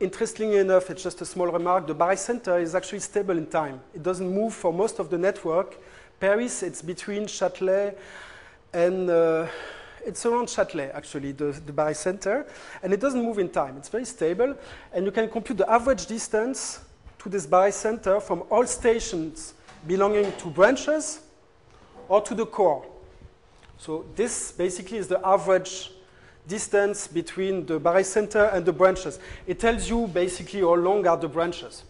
Interestingly enough, it's just a small remark, the barycenter is actually stable in time. It doesn't move for most of the network. Paris, it's between Châtelet and uh, it's around Châtelet, actually, the, the barycenter, and it doesn't move in time. It's very stable, and you can compute the average distance to this barycenter from all stations belonging to branches or to the core. So this basically is the average distance between the barycenter and the branches. It tells you basically how long are the branches,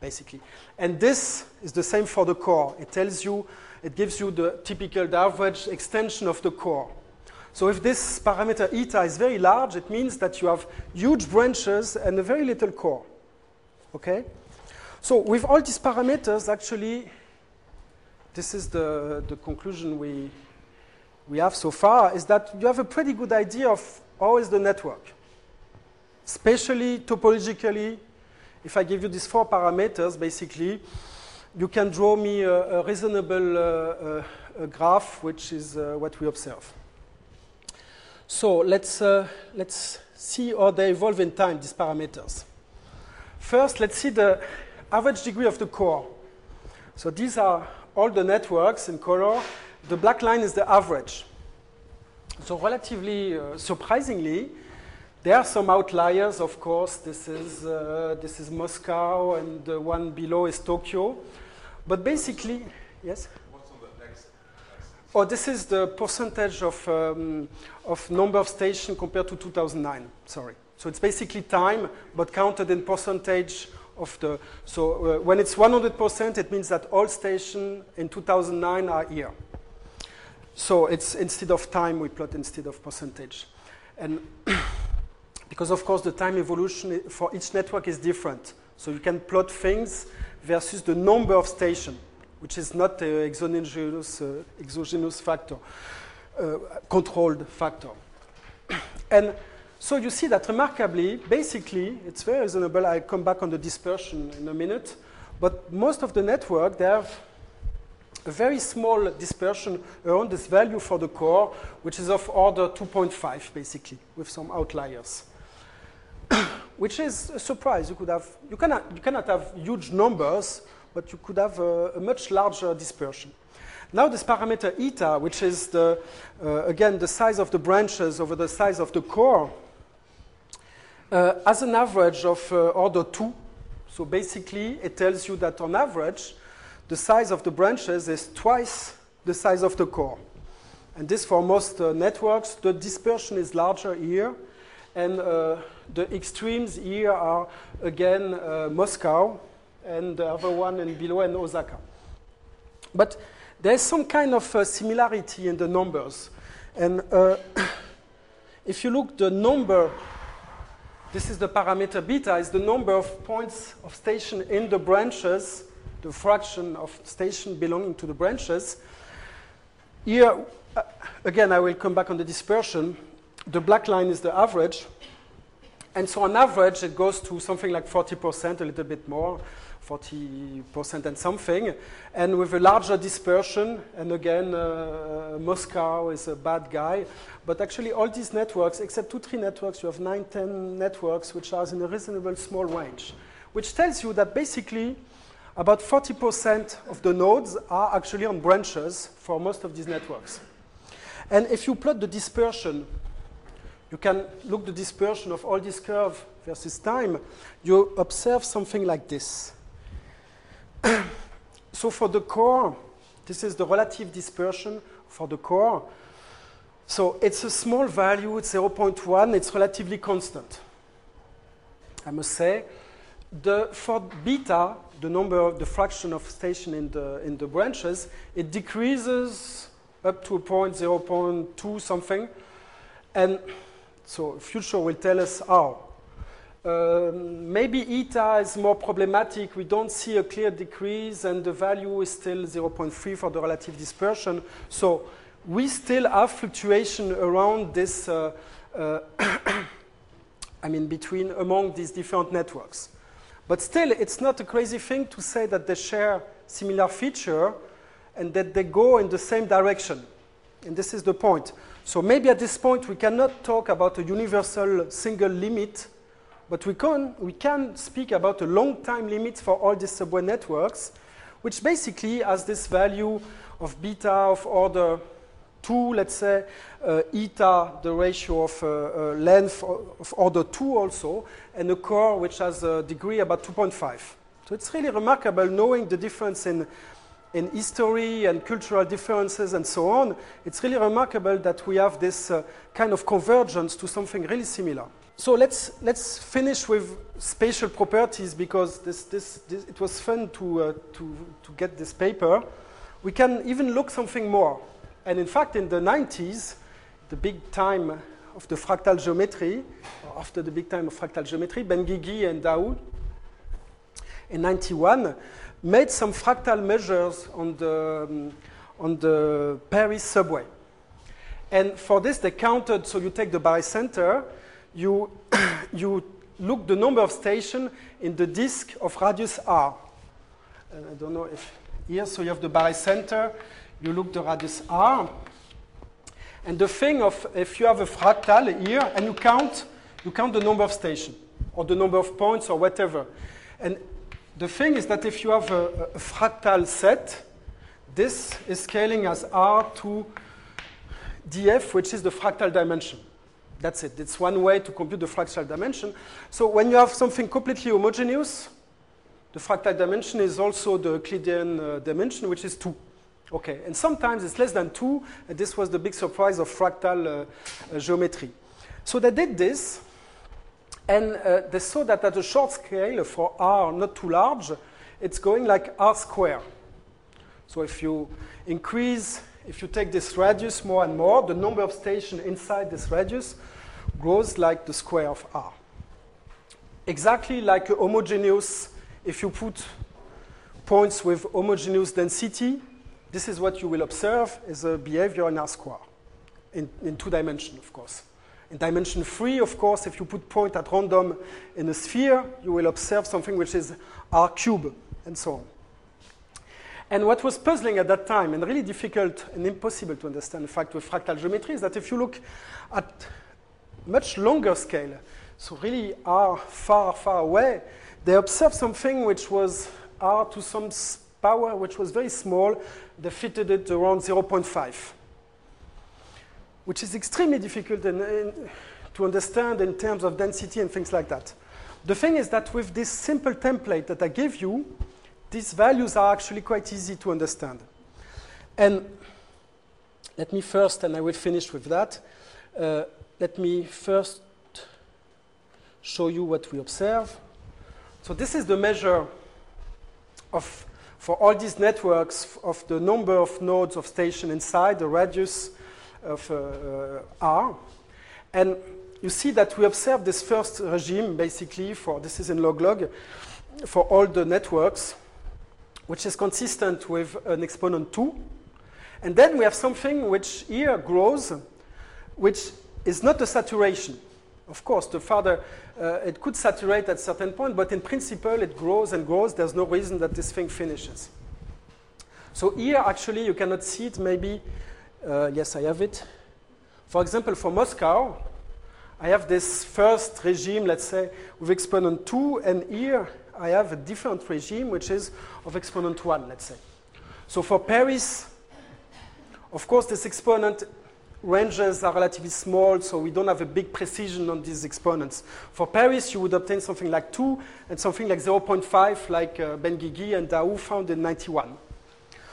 basically. And this is the same for the core. It tells you, it gives you the typical, the average extension of the core. So if this parameter eta is very large, it means that you have huge branches and a very little core. Okay? So with all these parameters, actually, this is the, the conclusion we, we have so far, is that you have a pretty good idea of how is the network. Spatially, topologically, if I give you these four parameters, basically, you can draw me a, a reasonable uh, uh, a graph, which is uh, what we observe. So let's, uh, let's see how they evolve in time, these parameters. First, let's see the average degree of the core. So these are all the networks in color. The black line is the average. So relatively uh, surprisingly, there are some outliers, of course. This is, uh, this is Moscow, and the one below is Tokyo. But basically, yes? What's on the next? Oh, this is the percentage of, um, of number of stations compared to 2009. Sorry. So it's basically time, but counted in percentage of the. So uh, when it's 100%, it means that all stations in 2009 are here. So it's instead of time, we plot instead of percentage. And <clears throat> because, of course, the time evolution for each network is different. So you can plot things versus the number of stations, which is not an exogenous, uh, exogenous factor, uh, controlled factor. <clears throat> and so you see that remarkably, basically, it's very reasonable. I'll come back on the dispersion in a minute. But most of the network, they have a very small dispersion around this value for the core, which is of order 2.5, basically, with some outliers. <coughs> which is a surprise. You, could have, you, cannot, you cannot have huge numbers, but you could have a, a much larger dispersion. Now this parameter eta, which is, the, uh, again, the size of the branches over the size of the core, uh, has an average of uh, order 2. So basically, it tells you that on average, the size of the branches is twice the size of the core. And this for most uh, networks, the dispersion is larger here. And uh, the extremes here are, again, uh, Moscow, and the other one in below, and Osaka. But there's some kind of uh, similarity in the numbers. And uh, <coughs> if you look the number, this is the parameter beta, is the number of points of station in the branches the fraction of station belonging to the branches. Here, uh, again, I will come back on the dispersion. The black line is the average. And so on average, it goes to something like 40%, a little bit more, 40% and something. And with a larger dispersion, and again, uh, Moscow is a bad guy. But actually, all these networks, except two, three networks, you have nine, ten networks, which are in a reasonable small range, which tells you that basically about 40% of the nodes are actually on branches for most of these networks. And if you plot the dispersion, you can look the dispersion of all this curve versus time, you observe something like this. <clears throat> so for the core, this is the relative dispersion for the core. So it's a small value, it's 0.1, it's relatively constant. I must say, the, for beta, the number of the fraction of station in the, in the branches, it decreases up to a point 0.2 something. And so future will tell us how. Um, maybe eta is more problematic. We don't see a clear decrease, and the value is still 0.3 for the relative dispersion. So we still have fluctuation around this, uh, uh, <coughs> I mean, between among these different networks. But still, it's not a crazy thing to say that they share similar feature and that they go in the same direction. And this is the point. So maybe at this point we cannot talk about a universal single limit, but we can, we can speak about a long time limit for all these subway networks, which basically has this value of beta of order 2, let's say, uh, eta, the ratio of uh, uh, length of order 2 also, and a core which has a degree about 2.5. So it's really remarkable knowing the difference in, in history and cultural differences and so on. It's really remarkable that we have this uh, kind of convergence to something really similar. So let's, let's finish with spatial properties because this, this, this, it was fun to, uh, to, to get this paper. We can even look something more. And in fact, in the 90s, the big time of the fractal geometry, after the big time of fractal geometry, Benguigui and Daoud in 91 made some fractal measures on the, um, on the Paris subway. And for this, they counted, so you take the barycenter, you, <coughs> you look the number of stations in the disk of radius r. And I don't know if here, so you have the barycenter, you look the radius r. And the thing of if you have a fractal here and you count, you count the number of stations or the number of points or whatever. And the thing is that if you have a, a fractal set, this is scaling as r to df, which is the fractal dimension. That's it. It's one way to compute the fractal dimension. So when you have something completely homogeneous, the fractal dimension is also the Euclidean uh, dimension, which is 2. Okay, and sometimes it's less than 2, and this was the big surprise of fractal uh, uh, geometry. So they did this, and uh, they saw that at a short scale for r not too large, it's going like r square. So if you increase, if you take this radius more and more, the number of stations inside this radius grows like the square of r. exactly like a homogeneous, if you put points with homogeneous density, this is what you will observe as a behavior in R square, in, in two dimensions, of course. In dimension three, of course, if you put point at random in a sphere, you will observe something which is R cube, and so on. And what was puzzling at that time, and really difficult and impossible to understand, in fact, with fractal geometry, is that if you look at much longer scale, so really R far, far away, they observed something which was R to some power which was very small. They fitted it around 0.5 which is extremely difficult in, in, to understand in terms of density and things like that. The thing is that with this simple template that I gave you, these values are actually quite easy to understand. And let me first, and I will finish with that, uh, let me first show you what we observe. So this is the measure of, for all these networks of the number of nodes of station inside, the radius of uh, uh, R. And you see that we observe this first regime basically for, this is in log-log, for all the networks, which is consistent with an exponent 2. And then we have something which here grows, which is not a saturation. Of course, the further uh, it could saturate at certain point, but in principle it grows and grows. There's no reason that this thing finishes. So here, actually, you cannot see it maybe uh, yes, I have it. For example, for Moscow, I have this first regime, let's say, with exponent 2, and here I have a different regime, which is of exponent 1, let's say. So for Paris, of course, this exponent ranges are relatively small, so we don't have a big precision on these exponents. For Paris, you would obtain something like 2 and something like 0.5, like uh, Benguigui and Daoud found in 91.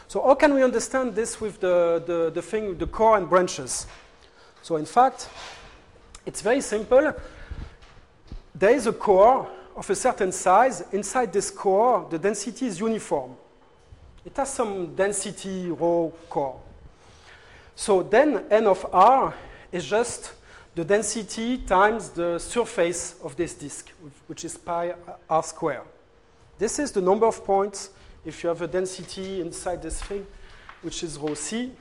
So how can we understand this with the, the, the thing, the core and branches? So in fact, it's very simple. There is a core of a certain size. Inside this core, the density is uniform. It has some density rho core. So then n of r is just the density times the surface of this disk, which is pi r square. This is the number of points if you have a density inside this thing, which is rho c,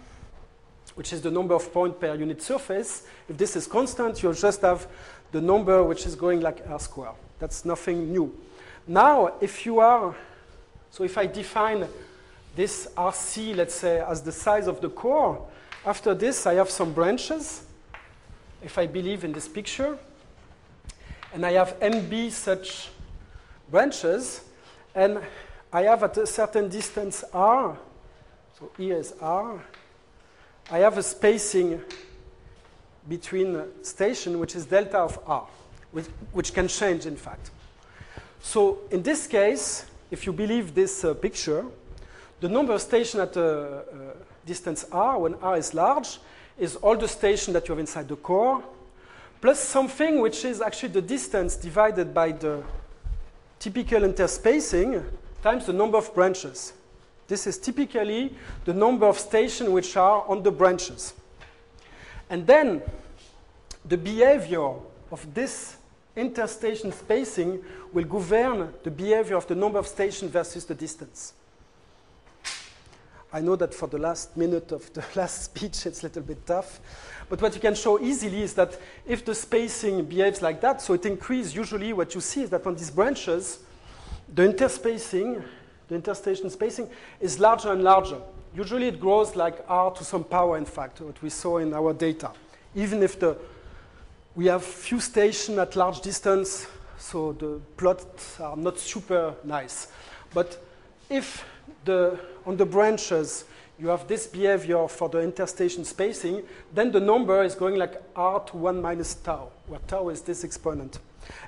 which is the number of points per unit surface, if this is constant, you'll just have the number which is going like r square. That's nothing new. Now, if you are, so if I define this RC, let's say, as the size of the core, after this I have some branches, if I believe in this picture, and I have NB such branches, and I have at a certain distance r, so here is r, I have a spacing between station which is delta of r, which, which can change in fact. So in this case, if you believe this uh, picture, the number of stations at a uh, distance r, when r is large, is all the stations that you have inside the core, plus something which is actually the distance divided by the typical interspacing, times the number of branches. This is typically the number of stations which are on the branches. And then the behavior of this interstation spacing will govern the behavior of the number of stations versus the distance. I know that for the last minute of the <laughs> last speech it's a little bit tough, but what you can show easily is that if the spacing behaves like that, so it increases, usually what you see is that on these branches, the interspacing, the interstation spacing, is larger and larger. Usually it grows like r to some power, in fact, what we saw in our data. Even if the, we have few stations at large distance, so the plots are not super nice. But if the, on the branches you have this behavior for the interstation spacing, then the number is going like r to 1 minus tau, where tau is this exponent.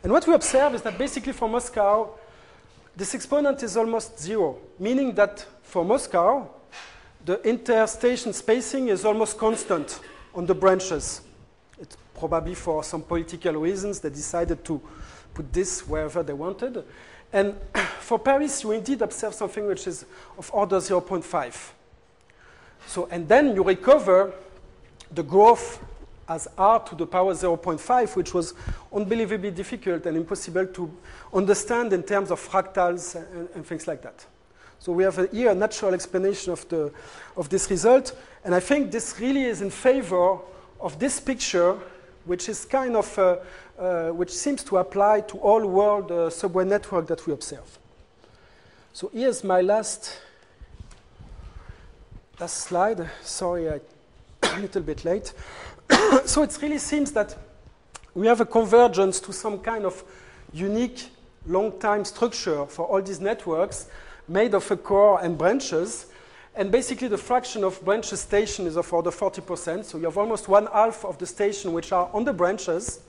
And what we observe is that basically for Moscow, this exponent is almost zero, meaning that for Moscow, the interstation spacing is almost constant on the branches. It's probably for some political reasons they decided to put this wherever they wanted. And <clears throat> for Paris, you indeed observe something which is of order 0.5. So, and then you recover the growth as r to the power 0.5, which was unbelievably difficult and impossible to understand in terms of fractals and, and things like that. So we have a, here a natural explanation of, the, of this result, and I think this really is in favor of this picture, which is kind of, uh, uh, which seems to apply to all world uh, subway network that we observe. So here's my last, last slide. Sorry, I'm <coughs> a little bit late. <coughs> so it really seems that we have a convergence to some kind of unique long-time structure for all these networks made of a core and branches. And basically, the fraction of branches station is of order 40%. So you have almost one half of the station which are on the branches.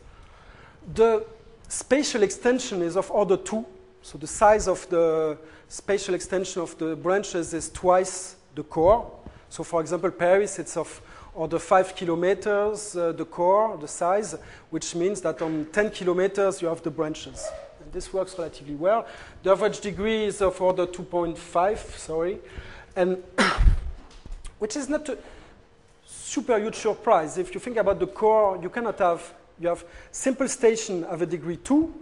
The spatial extension is of order 2. So the size of the spatial extension of the branches is twice the core. So for example, Paris, it's of order 5 kilometers, uh, the core, the size, which means that on 10 kilometers you have the branches. And this works relatively well. The average degree is of order 2.5, sorry, and <coughs> which is not a super huge surprise. If you think about the core, you cannot have, you have simple station of a degree 2,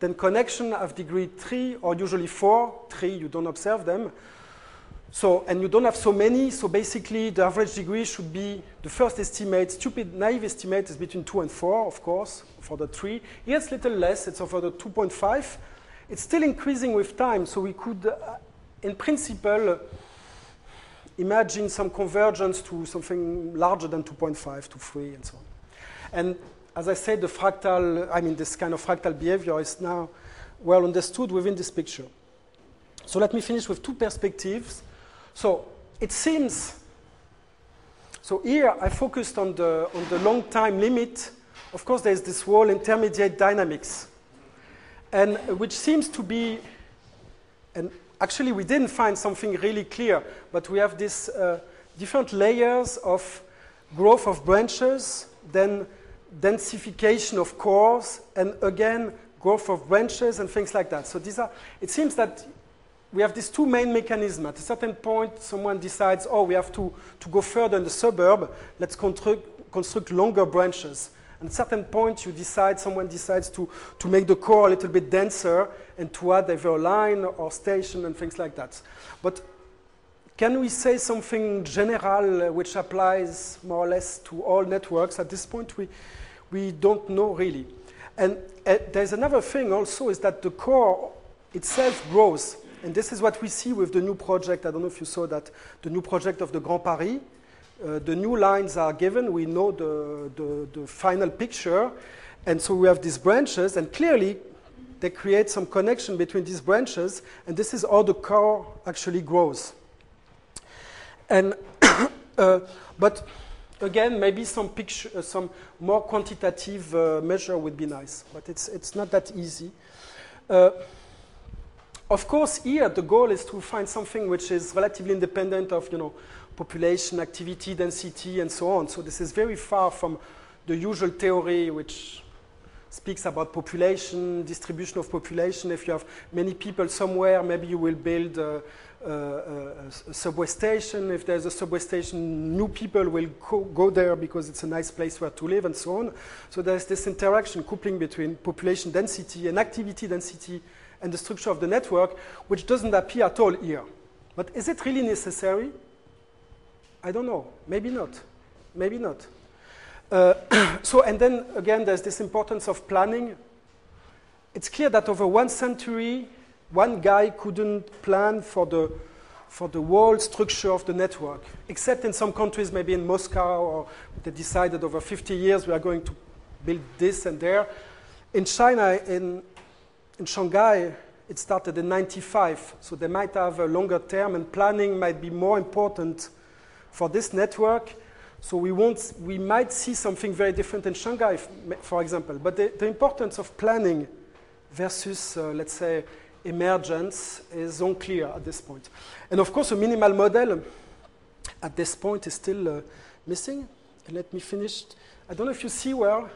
then connection of degree 3 or usually 4, 3 you don't observe them, so, and you don't have so many, so basically the average degree should be, the first estimate, stupid, naive estimate is between 2 and 4, of course, for the 3. Here it's little less, it's over the 2.5. It's still increasing with time, so we could, uh, in principle, imagine some convergence to something larger than 2.5 to 3 and so on. And as I said, the fractal, I mean, this kind of fractal behavior is now well understood within this picture. So let me finish with two perspectives. So it seems, so here I focused on the, on the long time limit. Of course, there's this whole intermediate dynamics, and which seems to be, and actually we didn't find something really clear, but we have these uh, different layers of growth of branches, then densification of cores, and again, growth of branches and things like that. So these are, it seems that we have these two main mechanisms. At a certain point, someone decides, oh, we have to, to go further in the suburb, let's construct, construct longer branches. And at a certain point, you decide, someone decides to, to make the core a little bit denser and to add either a line or station and things like that. But can we say something general uh, which applies more or less to all networks? At this point, we, we don't know really. And uh, there's another thing also is that the core itself grows. And this is what we see with the new project. I don't know if you saw that, the new project of the Grand Paris. Uh, the new lines are given. We know the, the, the, final picture. And so we have these branches, and clearly they create some connection between these branches, and this is how the core actually grows. And <coughs> uh, but again, maybe some picture, uh, some more quantitative uh, measure would be nice, but it's it's not that easy. Uh, of course, here the goal is to find something which is relatively independent of, you know, population, activity, density, and so on. So this is very far from the usual theory which speaks about population, distribution of population. If you have many people somewhere, maybe you will build a subway station. If there's a subway station, new people will go, go, there because it's a nice place where to live and so on. So there's this interaction, coupling between population density and activity density and the structure of the network, which doesn't appear at all here. But is it really necessary? I don't know. Maybe not. Maybe not. Uh, <coughs> so, and then again, there's this importance of planning. It's clear that over one century, one guy couldn't plan for the, for the whole structure of the network, except in some countries, maybe in Moscow, or they decided over 50 years we are going to build this and there. In China, in in Shanghai, it started in 95, so they might have a longer term, and planning might be more important for this network. So we, won't, we might see something very different in Shanghai, for example. But the, the importance of planning versus, uh, let's say, emergence is unclear at this point. And of course, a minimal model at this point is still uh, missing. And let me finish. I don't know if you see well.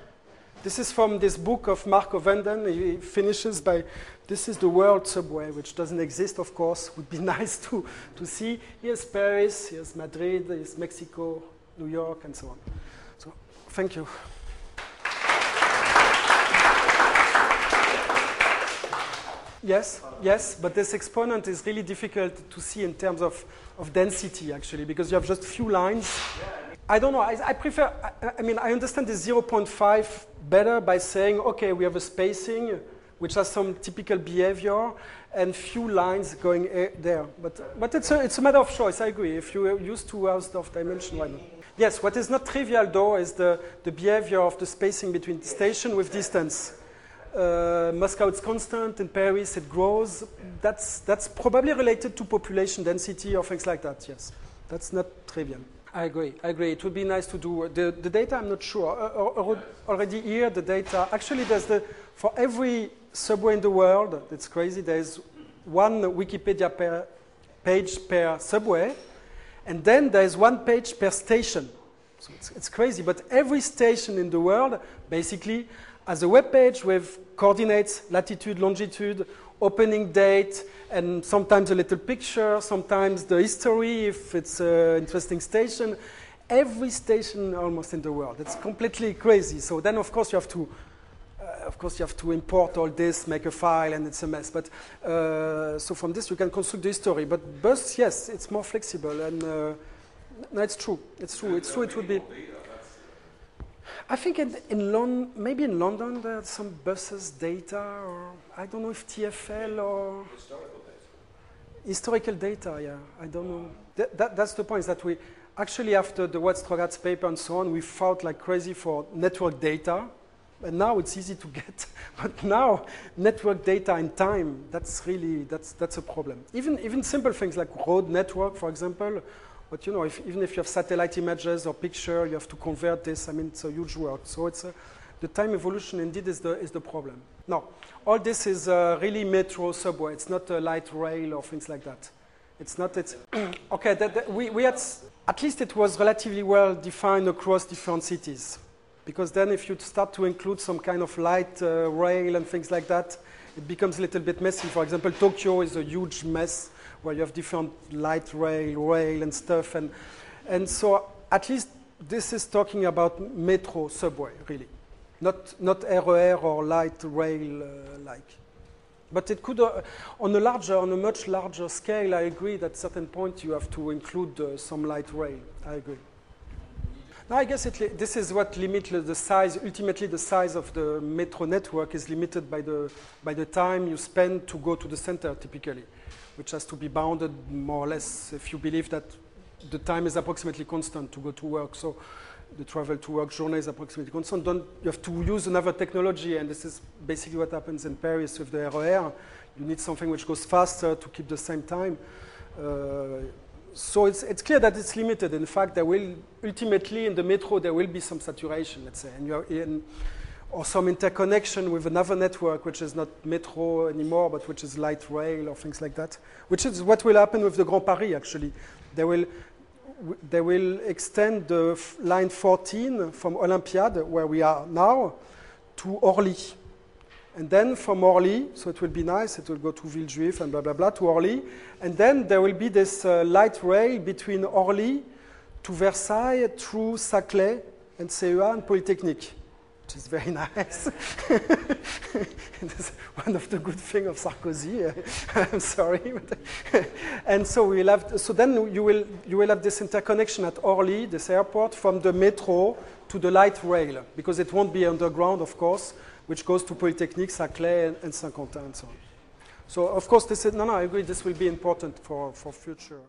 This is from this book of Mark Ovenden. He finishes by, this is the world subway, which doesn't exist, of course. <laughs> Would be nice to, to see. Here's Paris, here's Madrid, here's Mexico, New York, and so on. So Thank you. Yes, yes, but this exponent is really difficult to see in terms of, of density, actually, because you have just few lines. I don't know, I, I prefer, I, I mean, I understand the 0.5 better by saying, okay, we have a spacing, which has some typical behavior, and few lines going there. But, but it's, a, it's a matter of choice, I agree. If you use two of dimension, why not? Yes, what is not trivial, though, is the, the behavior of the spacing between station with distance uh, Moscow it's constant, in Paris it grows. That's, that's probably related to population density or things like that, yes. That's not trivial. I agree, I agree. It would be nice to do the, the data, I'm not sure. Uh, uh, already here, the data, actually there's the, for every subway in the world, it's crazy, there's one Wikipedia per page per subway, and then there's one page per station. So it's, it's crazy, but every station in the world basically has a web page with coordinates, latitude, longitude, opening date, and sometimes a little picture, sometimes the history if it's an interesting station. Every station almost in the world. It's completely crazy. So then, of course, you have to, uh, of course, you have to import all this, make a file, and it's a mess. But uh, so from this, you can construct the history. But bus, yes, it's more flexible, and uh, no, it's true. It's true. It's true. It would be. I think in, in London, maybe in London, there's some buses data, or I don't know if TFL or Historical data. historical data. Yeah, I don't know. Th- that, that's the point. Is that we actually after the Watts-Strogatz paper and so on, we fought like crazy for network data, and now it's easy to get. <laughs> but now network data in time, that's really that's that's a problem. Even even simple things like road network, for example. But you know, if, even if you have satellite images or picture, you have to convert this. I mean, it's a huge work. So it's a, the time evolution indeed is the, is the problem. Now, all this is uh, really metro subway. It's not a light rail or things like that. It's not. It's <clears throat> okay. That, that we, we had at least it was relatively well defined across different cities, because then if you start to include some kind of light uh, rail and things like that, it becomes a little bit messy. For example, Tokyo is a huge mess where you have different light rail, rail, and stuff. And, and so at least this is talking about metro subway, really, not, not RER or light rail uh, like. But it could, uh, on a larger, on a much larger scale, I agree that at certain point you have to include uh, some light rail. I agree. Now, I guess it this is what limits the size. Ultimately, the size of the metro network is limited by the, by the time you spend to go to the center, typically, which has to be bounded more or less if you believe that the time is approximately constant to go to work. So the travel to work journey is approximately constant. Don't, you have to use another technology, and this is basically what happens in Paris with the RER. You need something which goes faster to keep the same time. Uh, so it's, it's clear that it's limited. In fact, there will ultimately in the metro there will be some saturation, let's say, and or some interconnection with another network which is not metro anymore, but which is light rail or things like that. Which is what will happen with the Grand Paris actually. They will they will extend the line 14 from Olympiade, where we are now, to Orly. And then from Orly, so it will be nice, it will go to Villejuif and blah, blah, blah, to Orly. And then there will be this uh, light rail between Orly to Versailles through Saclay and CEA and Polytechnique, which is very <laughs> nice. <laughs> It's one of the good things of Sarkozy. <laughs> I'm sorry. And so we'll have, so then you will, you will have this interconnection at Orly, this airport, from the metro to the light rail, because it won't be underground, of course, which goes to Polytechnique, Saclay, and, and Saint-Quentin, and so on. So, of course, this is, no, no, I agree, this will be important for, for future.